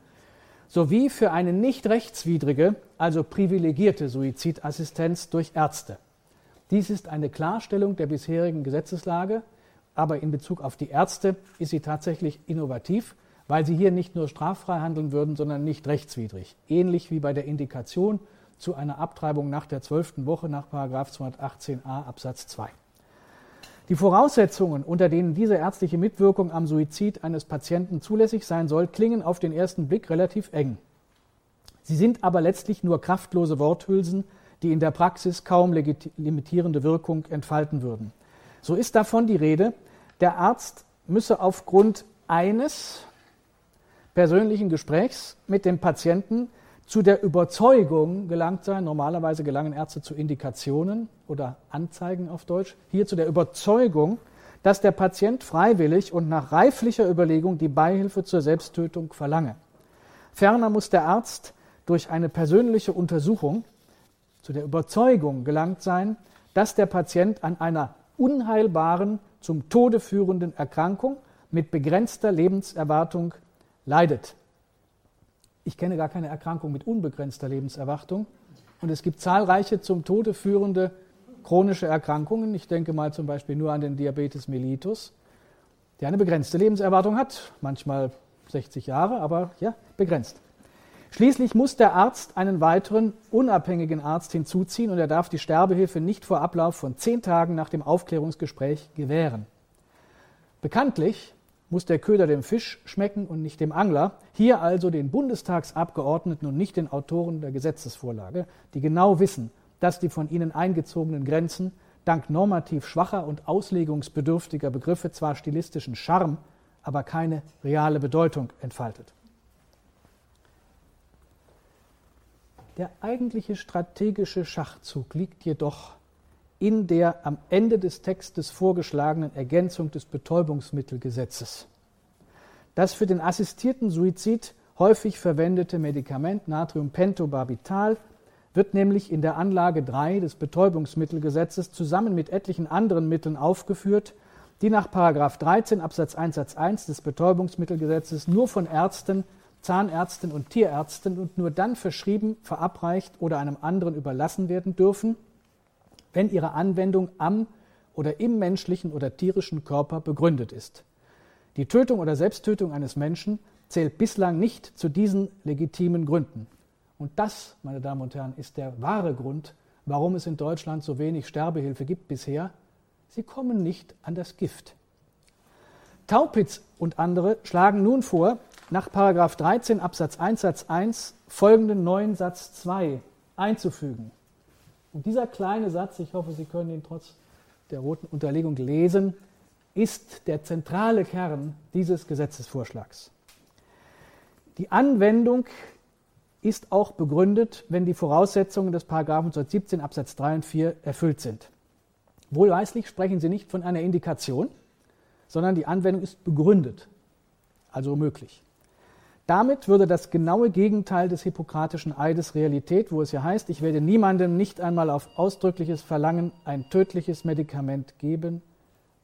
sowie für eine nicht rechtswidrige, also privilegierte Suizidassistenz durch Ärzte. Dies ist eine Klarstellung der bisherigen Gesetzeslage, aber in Bezug auf die Ärzte ist sie tatsächlich innovativ, weil sie hier nicht nur straffrei handeln würden, sondern nicht rechtswidrig. Ähnlich wie bei der Indikation zu einer Abtreibung nach der zwölften Woche nach 218a Absatz 2. Die Voraussetzungen, unter denen diese ärztliche Mitwirkung am Suizid eines Patienten zulässig sein soll, klingen auf den ersten Blick relativ eng. Sie sind aber letztlich nur kraftlose Worthülsen, die in der Praxis kaum limitierende Wirkung entfalten würden. So ist davon die Rede, der Arzt müsse aufgrund eines persönlichen Gesprächs mit dem Patienten zu der Überzeugung gelangt sein. Normalerweise gelangen Ärzte zu Indikationen oder Anzeigen auf Deutsch. Hier zu der Überzeugung, dass der Patient freiwillig und nach reiflicher Überlegung die Beihilfe zur Selbsttötung verlange. Ferner muss der Arzt durch eine persönliche Untersuchung zu der Überzeugung gelangt sein, dass der Patient an einer unheilbaren, zum Tode führenden Erkrankung mit begrenzter Lebenserwartung leidet. Ich kenne gar keine Erkrankung mit unbegrenzter Lebenserwartung. Und es gibt zahlreiche zum Tode führende chronische Erkrankungen. Ich denke mal zum Beispiel nur an den Diabetes mellitus, der eine begrenzte Lebenserwartung hat. Manchmal 60 Jahre, aber ja, begrenzt. Schließlich muss der Arzt einen weiteren unabhängigen Arzt hinzuziehen und er darf die Sterbehilfe nicht vor Ablauf von zehn Tagen nach dem Aufklärungsgespräch gewähren. Bekanntlich muss der Köder dem Fisch schmecken und nicht dem Angler. Hier also den Bundestagsabgeordneten und nicht den Autoren der Gesetzesvorlage, die genau wissen, dass die von ihnen eingezogenen Grenzen dank normativ schwacher und auslegungsbedürftiger Begriffe zwar stilistischen Charme, aber keine reale Bedeutung entfaltet. Der eigentliche strategische Schachzug liegt jedoch in der am Ende des Textes vorgeschlagenen Ergänzung des Betäubungsmittelgesetzes. Das für den assistierten Suizid häufig verwendete Medikament Natriumpentobarbital wird nämlich in der Anlage 3 des Betäubungsmittelgesetzes zusammen mit etlichen anderen Mitteln aufgeführt, die nach 13 Absatz 1 Satz 1 des Betäubungsmittelgesetzes nur von Ärzten, Zahnärzten und Tierärzten und nur dann verschrieben, verabreicht oder einem anderen überlassen werden dürfen, wenn ihre Anwendung am oder im menschlichen oder tierischen Körper begründet ist. Die Tötung oder Selbsttötung eines Menschen zählt bislang nicht zu diesen legitimen Gründen. Und das, meine Damen und Herren, ist der wahre Grund, warum es in Deutschland so wenig Sterbehilfe gibt bisher. Sie kommen nicht an das Gift. Taupitz und andere schlagen nun vor, nach 13 Absatz 1 Satz 1 folgenden neuen Satz 2 einzufügen. Und dieser kleine Satz, ich hoffe, Sie können ihn trotz der roten Unterlegung lesen, ist der zentrale Kern dieses Gesetzesvorschlags. Die Anwendung ist auch begründet, wenn die Voraussetzungen des Paragraphen 117 Absatz 3 und 4 erfüllt sind. Wohlweislich sprechen Sie nicht von einer Indikation, sondern die Anwendung ist begründet, also möglich. Damit würde das genaue Gegenteil des hippokratischen Eides Realität, wo es ja heißt, ich werde niemandem nicht einmal auf ausdrückliches Verlangen ein tödliches Medikament geben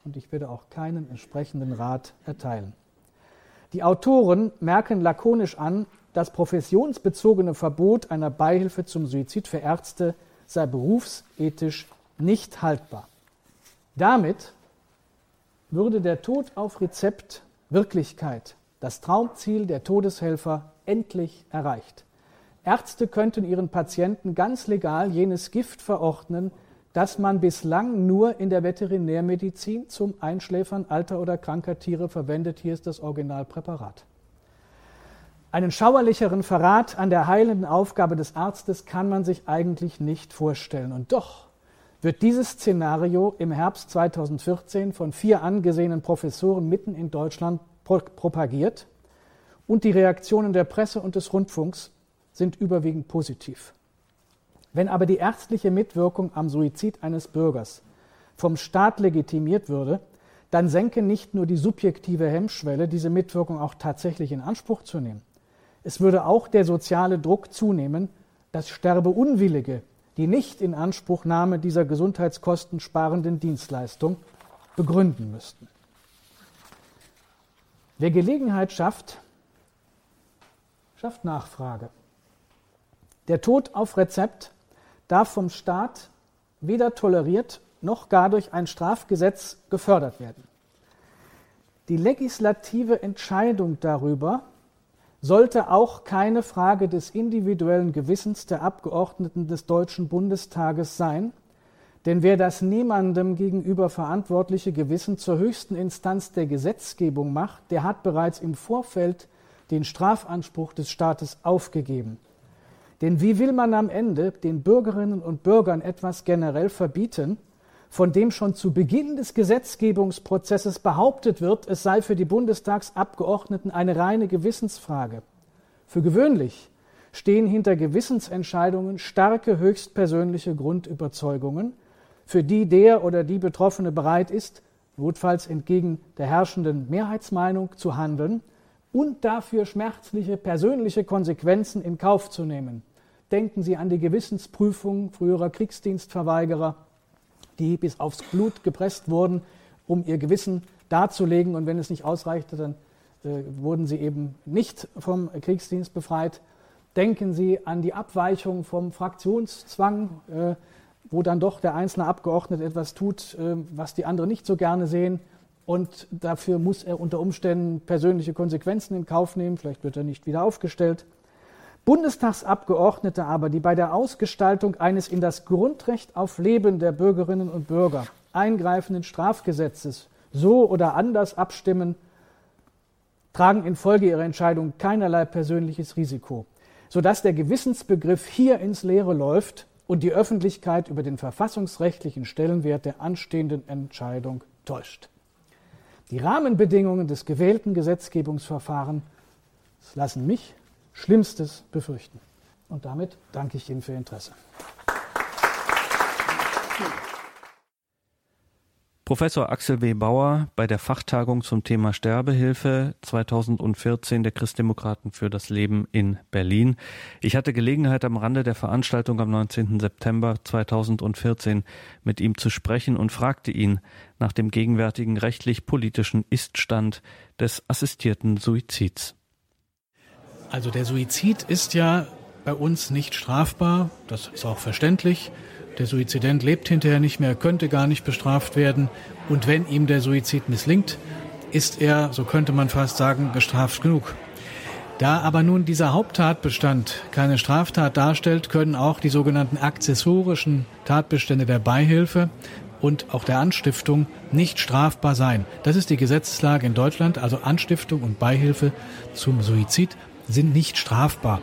und ich werde auch keinen entsprechenden Rat erteilen. Die Autoren merken lakonisch an, das professionsbezogene Verbot einer Beihilfe zum Suizid für Ärzte sei berufsethisch nicht haltbar. Damit würde der Tod auf Rezept Wirklichkeit das Traumziel der Todeshelfer endlich erreicht. Ärzte könnten ihren Patienten ganz legal jenes Gift verordnen, das man bislang nur in der Veterinärmedizin zum Einschläfern alter oder kranker Tiere verwendet. Hier ist das Originalpräparat. Einen schauerlicheren Verrat an der heilenden Aufgabe des Arztes kann man sich eigentlich nicht vorstellen. Und doch wird dieses Szenario im Herbst 2014 von vier angesehenen Professoren mitten in Deutschland propagiert und die Reaktionen der Presse und des Rundfunks sind überwiegend positiv. Wenn aber die ärztliche Mitwirkung am Suizid eines Bürgers vom Staat legitimiert würde, dann senke nicht nur die subjektive Hemmschwelle, diese Mitwirkung auch tatsächlich in Anspruch zu nehmen. Es würde auch der soziale Druck zunehmen, dass Sterbeunwillige die Nicht-Inanspruchnahme dieser Gesundheitskosten sparenden Dienstleistung begründen müssten. Wer Gelegenheit schafft, schafft Nachfrage. Der Tod auf Rezept darf vom Staat weder toleriert noch gar durch ein Strafgesetz gefördert werden. Die legislative Entscheidung darüber sollte auch keine Frage des individuellen Gewissens der Abgeordneten des Deutschen Bundestages sein, denn wer das niemandem gegenüber verantwortliche Gewissen zur höchsten Instanz der Gesetzgebung macht, der hat bereits im Vorfeld den Strafanspruch des Staates aufgegeben. Denn wie will man am Ende den Bürgerinnen und Bürgern etwas generell verbieten, von dem schon zu Beginn des Gesetzgebungsprozesses behauptet wird, es sei für die Bundestagsabgeordneten eine reine Gewissensfrage? Für gewöhnlich stehen hinter Gewissensentscheidungen starke höchstpersönliche Grundüberzeugungen, für die der oder die Betroffene bereit ist, notfalls entgegen der herrschenden Mehrheitsmeinung zu handeln und dafür schmerzliche persönliche Konsequenzen in Kauf zu nehmen. Denken Sie an die Gewissensprüfung früherer Kriegsdienstverweigerer, die bis aufs Blut gepresst wurden, um ihr Gewissen darzulegen. Und wenn es nicht ausreichte, dann äh, wurden sie eben nicht vom Kriegsdienst befreit. Denken Sie an die Abweichung vom Fraktionszwang. Äh, wo dann doch der einzelne Abgeordnete etwas tut, äh, was die anderen nicht so gerne sehen. Und dafür muss er unter Umständen persönliche Konsequenzen in Kauf nehmen. Vielleicht wird er nicht wieder aufgestellt. Bundestagsabgeordnete aber, die bei der Ausgestaltung eines in das Grundrecht auf Leben der Bürgerinnen und Bürger eingreifenden Strafgesetzes so oder anders abstimmen, tragen infolge ihrer Entscheidung keinerlei persönliches Risiko, sodass der Gewissensbegriff hier ins Leere läuft und die Öffentlichkeit über den verfassungsrechtlichen Stellenwert der anstehenden Entscheidung täuscht. Die Rahmenbedingungen des gewählten Gesetzgebungsverfahrens lassen mich Schlimmstes befürchten. Und damit danke ich Ihnen für Ihr Interesse. Professor Axel W. Bauer bei der Fachtagung zum Thema Sterbehilfe 2014 der Christdemokraten für das Leben in Berlin. Ich hatte Gelegenheit am Rande der Veranstaltung am 19. September 2014 mit ihm zu sprechen und fragte ihn nach dem gegenwärtigen rechtlich-politischen Iststand des assistierten Suizids. Also der Suizid ist ja bei uns nicht strafbar, das ist auch verständlich. Der Suizident lebt hinterher nicht mehr, könnte gar nicht bestraft werden. Und wenn ihm der Suizid misslingt, ist er, so könnte man fast sagen, gestraft genug. Da aber nun dieser Haupttatbestand keine Straftat darstellt, können auch die sogenannten akzessorischen Tatbestände der Beihilfe und auch der Anstiftung nicht strafbar sein. Das ist die Gesetzeslage in Deutschland. Also Anstiftung und Beihilfe zum Suizid sind nicht strafbar.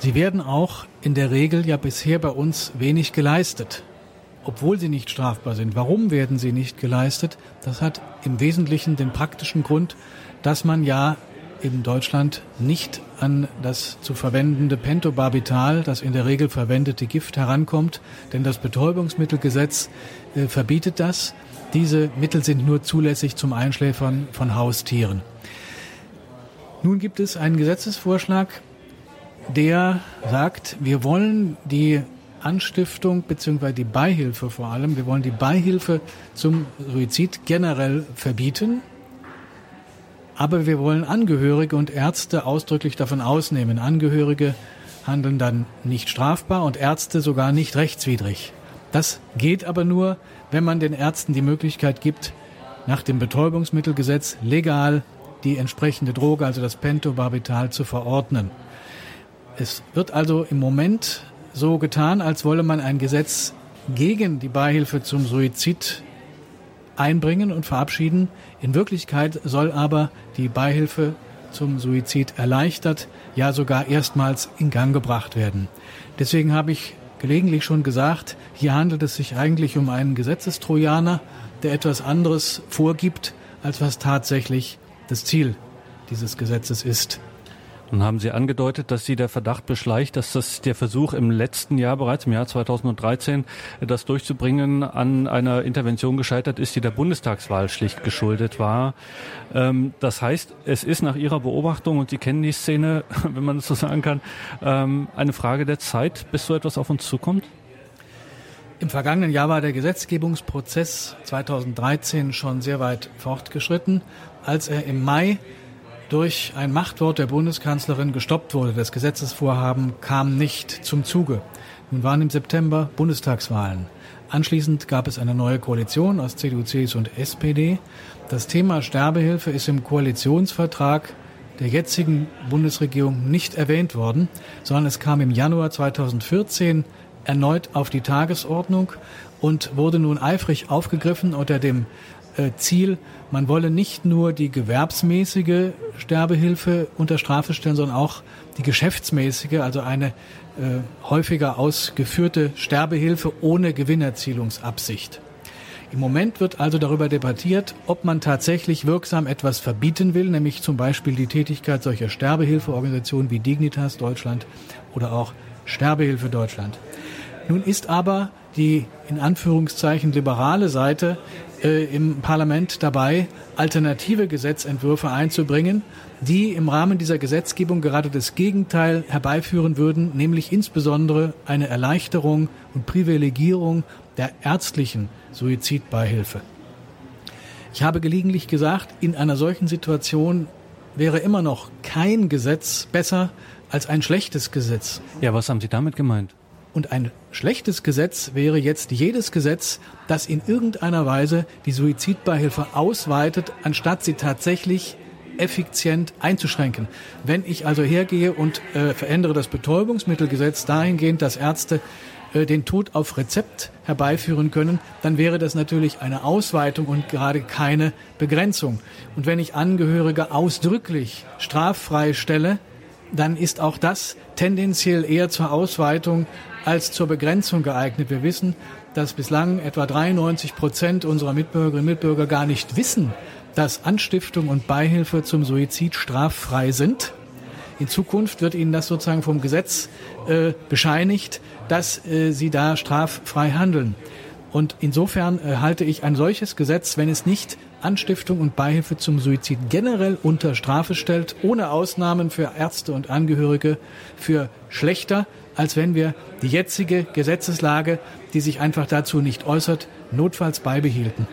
Sie werden auch in der Regel ja bisher bei uns wenig geleistet, obwohl sie nicht strafbar sind. Warum werden sie nicht geleistet? Das hat im Wesentlichen den praktischen Grund, dass man ja in Deutschland nicht an das zu verwendende Pentobarbital, das in der Regel verwendete Gift, herankommt, denn das Betäubungsmittelgesetz äh, verbietet das. Diese Mittel sind nur zulässig zum Einschläfern von Haustieren. Nun gibt es einen Gesetzesvorschlag, der sagt, wir wollen die Anstiftung bzw. die Beihilfe vor allem, wir wollen die Beihilfe zum Suizid generell verbieten. Aber wir wollen Angehörige und Ärzte ausdrücklich davon ausnehmen. Angehörige handeln dann nicht strafbar und Ärzte sogar nicht rechtswidrig. Das geht aber nur, wenn man den Ärzten die Möglichkeit gibt, nach dem Betäubungsmittelgesetz legal die entsprechende Droge, also das Pentobarbital, zu verordnen. Es wird also im Moment so getan, als wolle man ein Gesetz gegen die Beihilfe zum Suizid einbringen und verabschieden. In Wirklichkeit soll aber die Beihilfe zum Suizid erleichtert, ja sogar erstmals in Gang gebracht werden. Deswegen habe ich gelegentlich schon gesagt, hier handelt es sich eigentlich um einen Gesetzestrojaner, der etwas anderes vorgibt, als was tatsächlich das Ziel dieses Gesetzes ist. Nun haben Sie angedeutet, dass Sie der Verdacht beschleicht, dass das der Versuch im letzten Jahr, bereits im Jahr 2013, das durchzubringen, an einer Intervention gescheitert ist, die der Bundestagswahl schlicht geschuldet war. Ähm, das heißt, es ist nach Ihrer Beobachtung, und Sie kennen die Szene, wenn man das so sagen kann, ähm, eine Frage der Zeit, bis so etwas auf uns zukommt? Im vergangenen Jahr war der Gesetzgebungsprozess 2013 schon sehr weit fortgeschritten, als er im Mai durch ein Machtwort der Bundeskanzlerin gestoppt wurde. Das Gesetzesvorhaben kam nicht zum Zuge. Nun waren im September Bundestagswahlen. Anschließend gab es eine neue Koalition aus CDU, CSU und SPD. Das Thema Sterbehilfe ist im Koalitionsvertrag der jetzigen Bundesregierung nicht erwähnt worden, sondern es kam im Januar 2014 erneut auf die Tagesordnung und wurde nun eifrig aufgegriffen unter dem Ziel, man wolle nicht nur die gewerbsmäßige Sterbehilfe unter Strafe stellen, sondern auch die geschäftsmäßige, also eine äh, häufiger ausgeführte Sterbehilfe ohne Gewinnerzielungsabsicht. Im Moment wird also darüber debattiert, ob man tatsächlich wirksam etwas verbieten will, nämlich zum Beispiel die Tätigkeit solcher Sterbehilfeorganisationen wie Dignitas Deutschland oder auch Sterbehilfe Deutschland. Nun ist aber die in Anführungszeichen liberale Seite äh, im Parlament dabei, alternative Gesetzentwürfe einzubringen, die im Rahmen dieser Gesetzgebung gerade das Gegenteil herbeiführen würden, nämlich insbesondere eine Erleichterung und Privilegierung der ärztlichen Suizidbeihilfe. Ich habe gelegentlich gesagt, in einer solchen Situation wäre immer noch kein Gesetz besser als ein schlechtes Gesetz. Ja, was haben Sie damit gemeint? Und ein schlechtes Gesetz wäre jetzt jedes Gesetz, das in irgendeiner Weise die Suizidbeihilfe ausweitet, anstatt sie tatsächlich effizient einzuschränken. Wenn ich also hergehe und äh, verändere das Betäubungsmittelgesetz dahingehend, dass Ärzte äh, den Tod auf Rezept herbeiführen können, dann wäre das natürlich eine Ausweitung und gerade keine Begrenzung. Und wenn ich Angehörige ausdrücklich straffrei stelle, dann ist auch das tendenziell eher zur Ausweitung als zur Begrenzung geeignet. Wir wissen, dass bislang etwa 93 Prozent unserer Mitbürgerinnen und Mitbürger gar nicht wissen, dass Anstiftung und Beihilfe zum Suizid straffrei sind. In Zukunft wird ihnen das sozusagen vom Gesetz äh, bescheinigt, dass äh, sie da straffrei handeln. Und insofern äh, halte ich ein solches Gesetz, wenn es nicht Anstiftung und Beihilfe zum Suizid generell unter Strafe stellt, ohne Ausnahmen für Ärzte und Angehörige, für schlechter, als wenn wir die jetzige Gesetzeslage, die sich einfach dazu nicht äußert, notfalls beibehielten.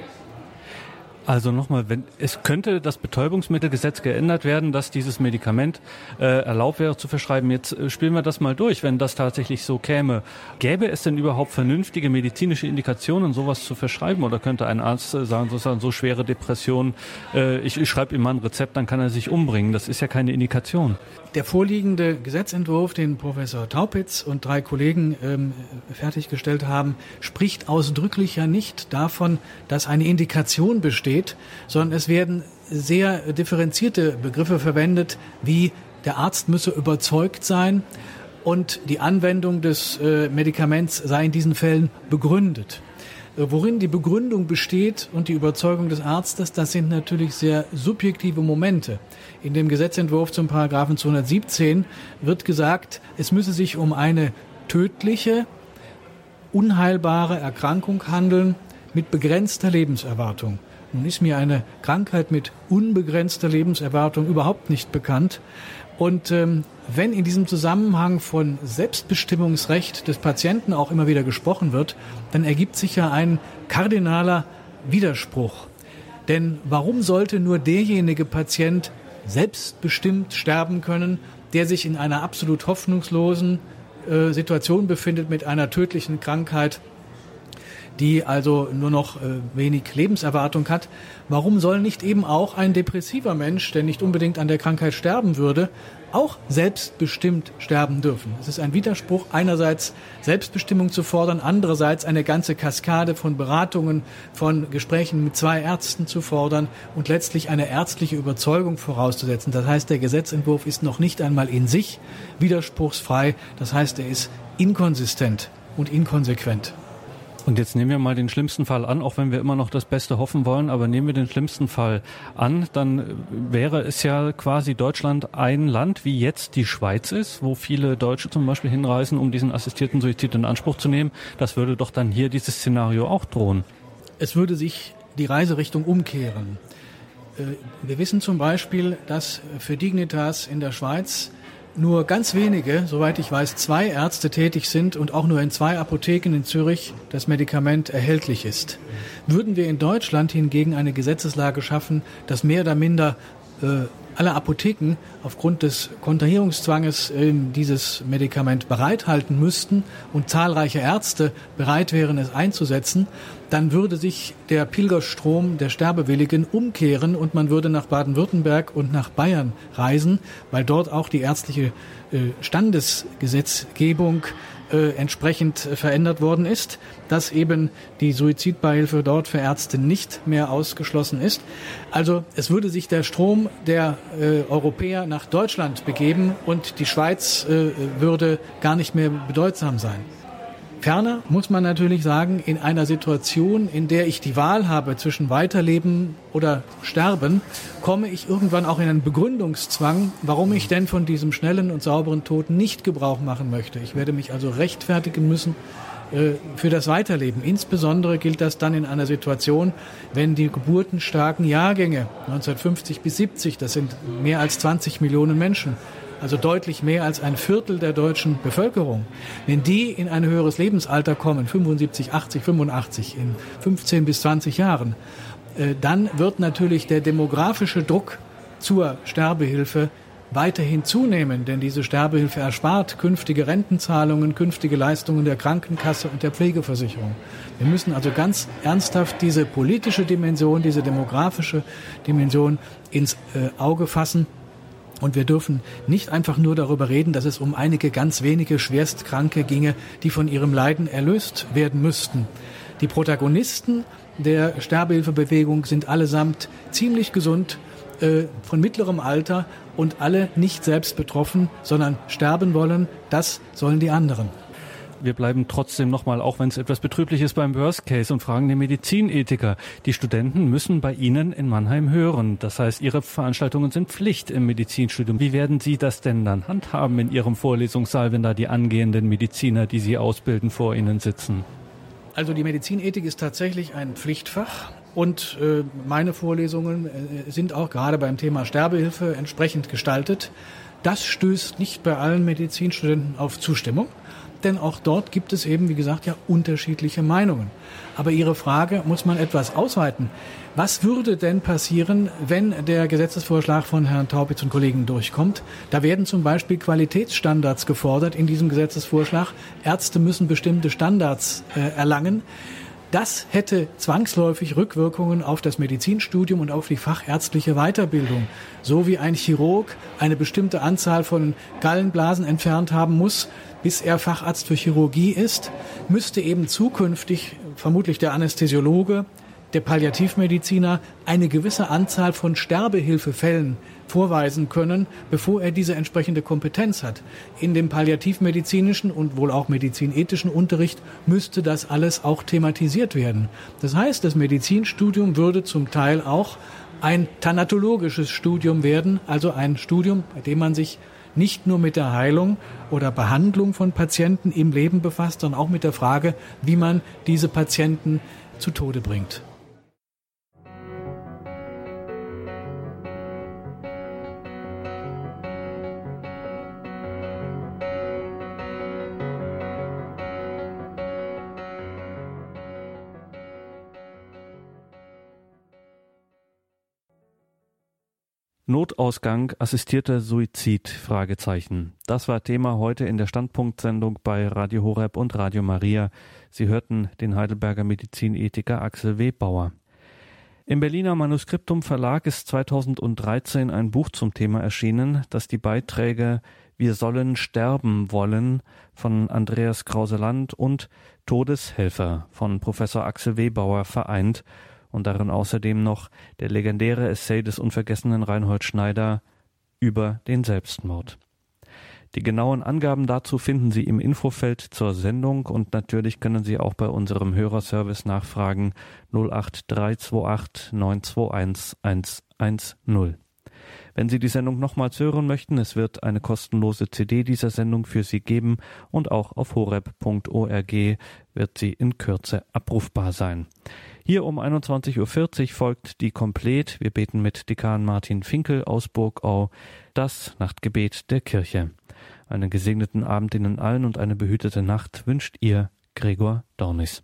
Also nochmal, wenn es könnte das Betäubungsmittelgesetz geändert werden, dass dieses Medikament äh, erlaubt wäre zu verschreiben. Jetzt äh, spielen wir das mal durch, wenn das tatsächlich so käme. Gäbe es denn überhaupt vernünftige medizinische Indikationen, sowas zu verschreiben? Oder könnte ein Arzt äh, sagen, sozusagen so schwere Depression, äh, ich, ich schreibe ihm mal ein Rezept, dann kann er sich umbringen. Das ist ja keine Indikation. Der vorliegende Gesetzentwurf, den Professor Taupitz und drei Kollegen ähm, fertiggestellt haben, spricht ausdrücklich ja nicht davon, dass eine Indikation besteht, sondern es werden sehr differenzierte Begriffe verwendet, wie der Arzt müsse überzeugt sein und die Anwendung des äh, Medikaments sei in diesen Fällen begründet. Äh, worin die Begründung besteht und die Überzeugung des Arztes, das sind natürlich sehr subjektive Momente. In dem Gesetzentwurf zum Paragraphen 217 wird gesagt, es müsse sich um eine tödliche, unheilbare Erkrankung handeln mit begrenzter Lebenserwartung. Nun ist mir eine Krankheit mit unbegrenzter Lebenserwartung überhaupt nicht bekannt. Und ähm, wenn in diesem Zusammenhang von Selbstbestimmungsrecht des Patienten auch immer wieder gesprochen wird, dann ergibt sich ja ein kardinaler Widerspruch. Denn warum sollte nur derjenige Patient selbstbestimmt sterben können, der sich in einer absolut hoffnungslosen äh, Situation befindet mit einer tödlichen Krankheit, die also nur noch äh, wenig Lebenserwartung hat. Warum soll nicht eben auch ein depressiver Mensch, der nicht unbedingt an der Krankheit sterben würde, auch selbstbestimmt sterben dürfen? Es ist ein Widerspruch, einerseits Selbstbestimmung zu fordern, andererseits eine ganze Kaskade von Beratungen, von Gesprächen mit zwei Ärzten zu fordern und letztlich eine ärztliche Überzeugung vorauszusetzen. Das heißt, der Gesetzentwurf ist noch nicht einmal in sich widerspruchsfrei. Das heißt, er ist inkonsistent und inkonsequent. Und jetzt nehmen wir mal den schlimmsten Fall an, auch wenn wir immer noch das Beste hoffen wollen, aber nehmen wir den schlimmsten Fall an, dann wäre es ja quasi Deutschland ein Land, wie jetzt die Schweiz ist, wo viele Deutsche zum Beispiel hinreisen, um diesen assistierten Suizid in Anspruch zu nehmen. Das würde doch dann hier dieses Szenario auch drohen. Es würde sich die Reiserichtung umkehren. Äh, wir wissen zum Beispiel, dass für Dignitas in der Schweiz nur ganz wenige, soweit ich weiß, zwei Ärzte tätig sind und auch nur in zwei Apotheken in Zürich das Medikament erhältlich ist. Würden wir in Deutschland hingegen eine Gesetzeslage schaffen, dass mehr oder minder äh, alle Apotheken aufgrund des Kontrahierungszwanges äh, dieses Medikament bereithalten müssten und zahlreiche Ärzte bereit wären, es einzusetzen, dann würde sich der Pilgerstrom der Sterbewilligen umkehren und man würde nach Baden-Württemberg und nach Bayern reisen, weil dort auch die ärztliche äh, Standesgesetzgebung äh, entsprechend verändert worden ist, dass eben die Suizidbeihilfe dort für Ärzte nicht mehr ausgeschlossen ist. Also es würde sich der Strom der äh, Europäer nach Deutschland begeben und die Schweiz äh, würde gar nicht mehr bedeutsam sein. Ferner muss man natürlich sagen, in einer Situation, in der ich die Wahl habe zwischen Weiterleben oder Sterben, komme ich irgendwann auch in einen Begründungszwang, warum ich denn von diesem schnellen und sauberen Tod nicht Gebrauch machen möchte. Ich werde mich also rechtfertigen müssen äh, für das Weiterleben. Insbesondere gilt das dann in einer Situation, wenn die geburtenstarken Jahrgänge 1950 bis 70, das sind mehr als 20 Millionen Menschen, also deutlich mehr als ein Viertel der deutschen Bevölkerung, wenn die in ein höheres Lebensalter kommen, 75, 80, 85, in 15 bis 20 Jahren, äh, dann wird natürlich der demografische Druck zur Sterbehilfe weiterhin zunehmen, denn diese Sterbehilfe erspart künftige Rentenzahlungen, künftige Leistungen der Krankenkasse und der Pflegeversicherung. Wir müssen also ganz ernsthaft diese politische Dimension, diese demografische Dimension ins äh, Auge fassen und wir dürfen nicht einfach nur darüber reden, dass es um einige ganz wenige Schwerstkranke ginge, die von ihrem Leiden erlöst werden müssten. Die Protagonisten der Sterbehilfebewegung sind allesamt ziemlich gesund, äh, von mittlerem Alter und alle nicht selbst betroffen, sondern sterben wollen. Das sollen die anderen wir bleiben trotzdem nochmal, auch wenn es etwas betrüblich ist, beim Worst Case und fragen den Medizinethiker. Die Studenten müssen bei Ihnen in Mannheim hören. Das heißt, Ihre Veranstaltungen sind Pflicht im Medizinstudium. Wie werden Sie das denn dann handhaben in Ihrem Vorlesungssaal, wenn da die angehenden Mediziner, die Sie ausbilden, vor Ihnen sitzen? Also die Medizinethik ist tatsächlich ein Pflichtfach. Und äh, meine Vorlesungen äh, sind auch gerade beim Thema Sterbehilfe entsprechend gestaltet. Das stößt nicht bei allen Medizinstudenten auf Zustimmung denn auch dort gibt es eben, wie gesagt, ja unterschiedliche Meinungen. Aber Ihre Frage muss man etwas ausweiten. Was würde denn passieren, wenn der Gesetzesvorschlag von Herrn Taubitz und Kollegen durchkommt? Da werden zum Beispiel Qualitätsstandards gefordert in diesem Gesetzesvorschlag. Ärzte müssen bestimmte Standards äh, erlangen. Das hätte zwangsläufig Rückwirkungen auf das Medizinstudium und auf die fachärztliche Weiterbildung. So wie ein Chirurg eine bestimmte Anzahl von Gallenblasen entfernt haben muss, bis er Facharzt für Chirurgie ist, müsste eben zukünftig vermutlich der Anästhesiologe, der Palliativmediziner eine gewisse Anzahl von Sterbehilfefällen vorweisen können, bevor er diese entsprechende Kompetenz hat. In dem palliativmedizinischen und wohl auch medizinethischen Unterricht müsste das alles auch thematisiert werden. Das heißt, das Medizinstudium würde zum Teil auch ein thanatologisches Studium werden, also ein Studium, bei dem man sich nicht nur mit der Heilung oder Behandlung von Patienten im Leben befasst, sondern auch mit der Frage, wie man diese Patienten zu Tode bringt. Notausgang, assistierter Suizid? Fragezeichen. Das war Thema heute in der Standpunktsendung bei Radio Horeb und Radio Maria. Sie hörten den Heidelberger Medizinethiker Axel Webauer. Im Berliner Manuskriptum Verlag ist 2013 ein Buch zum Thema erschienen, das die Beiträge Wir sollen sterben wollen von Andreas Krauseland und Todeshelfer von Professor Axel Webauer vereint und darin außerdem noch der legendäre Essay des unvergessenen Reinhold Schneider über den Selbstmord. Die genauen Angaben dazu finden Sie im Infofeld zur Sendung und natürlich können Sie auch bei unserem Hörerservice nachfragen 08328 921 110. Wenn Sie die Sendung nochmals hören möchten, es wird eine kostenlose CD dieser Sendung für Sie geben und auch auf horeb.org wird sie in Kürze abrufbar sein. Hier um 21.40 Uhr folgt die Komplet. Wir beten mit Dekan Martin Finkel aus Burgau das Nachtgebet der Kirche. Einen gesegneten Abend Ihnen allen und eine behütete Nacht wünscht Ihr Gregor Dornis.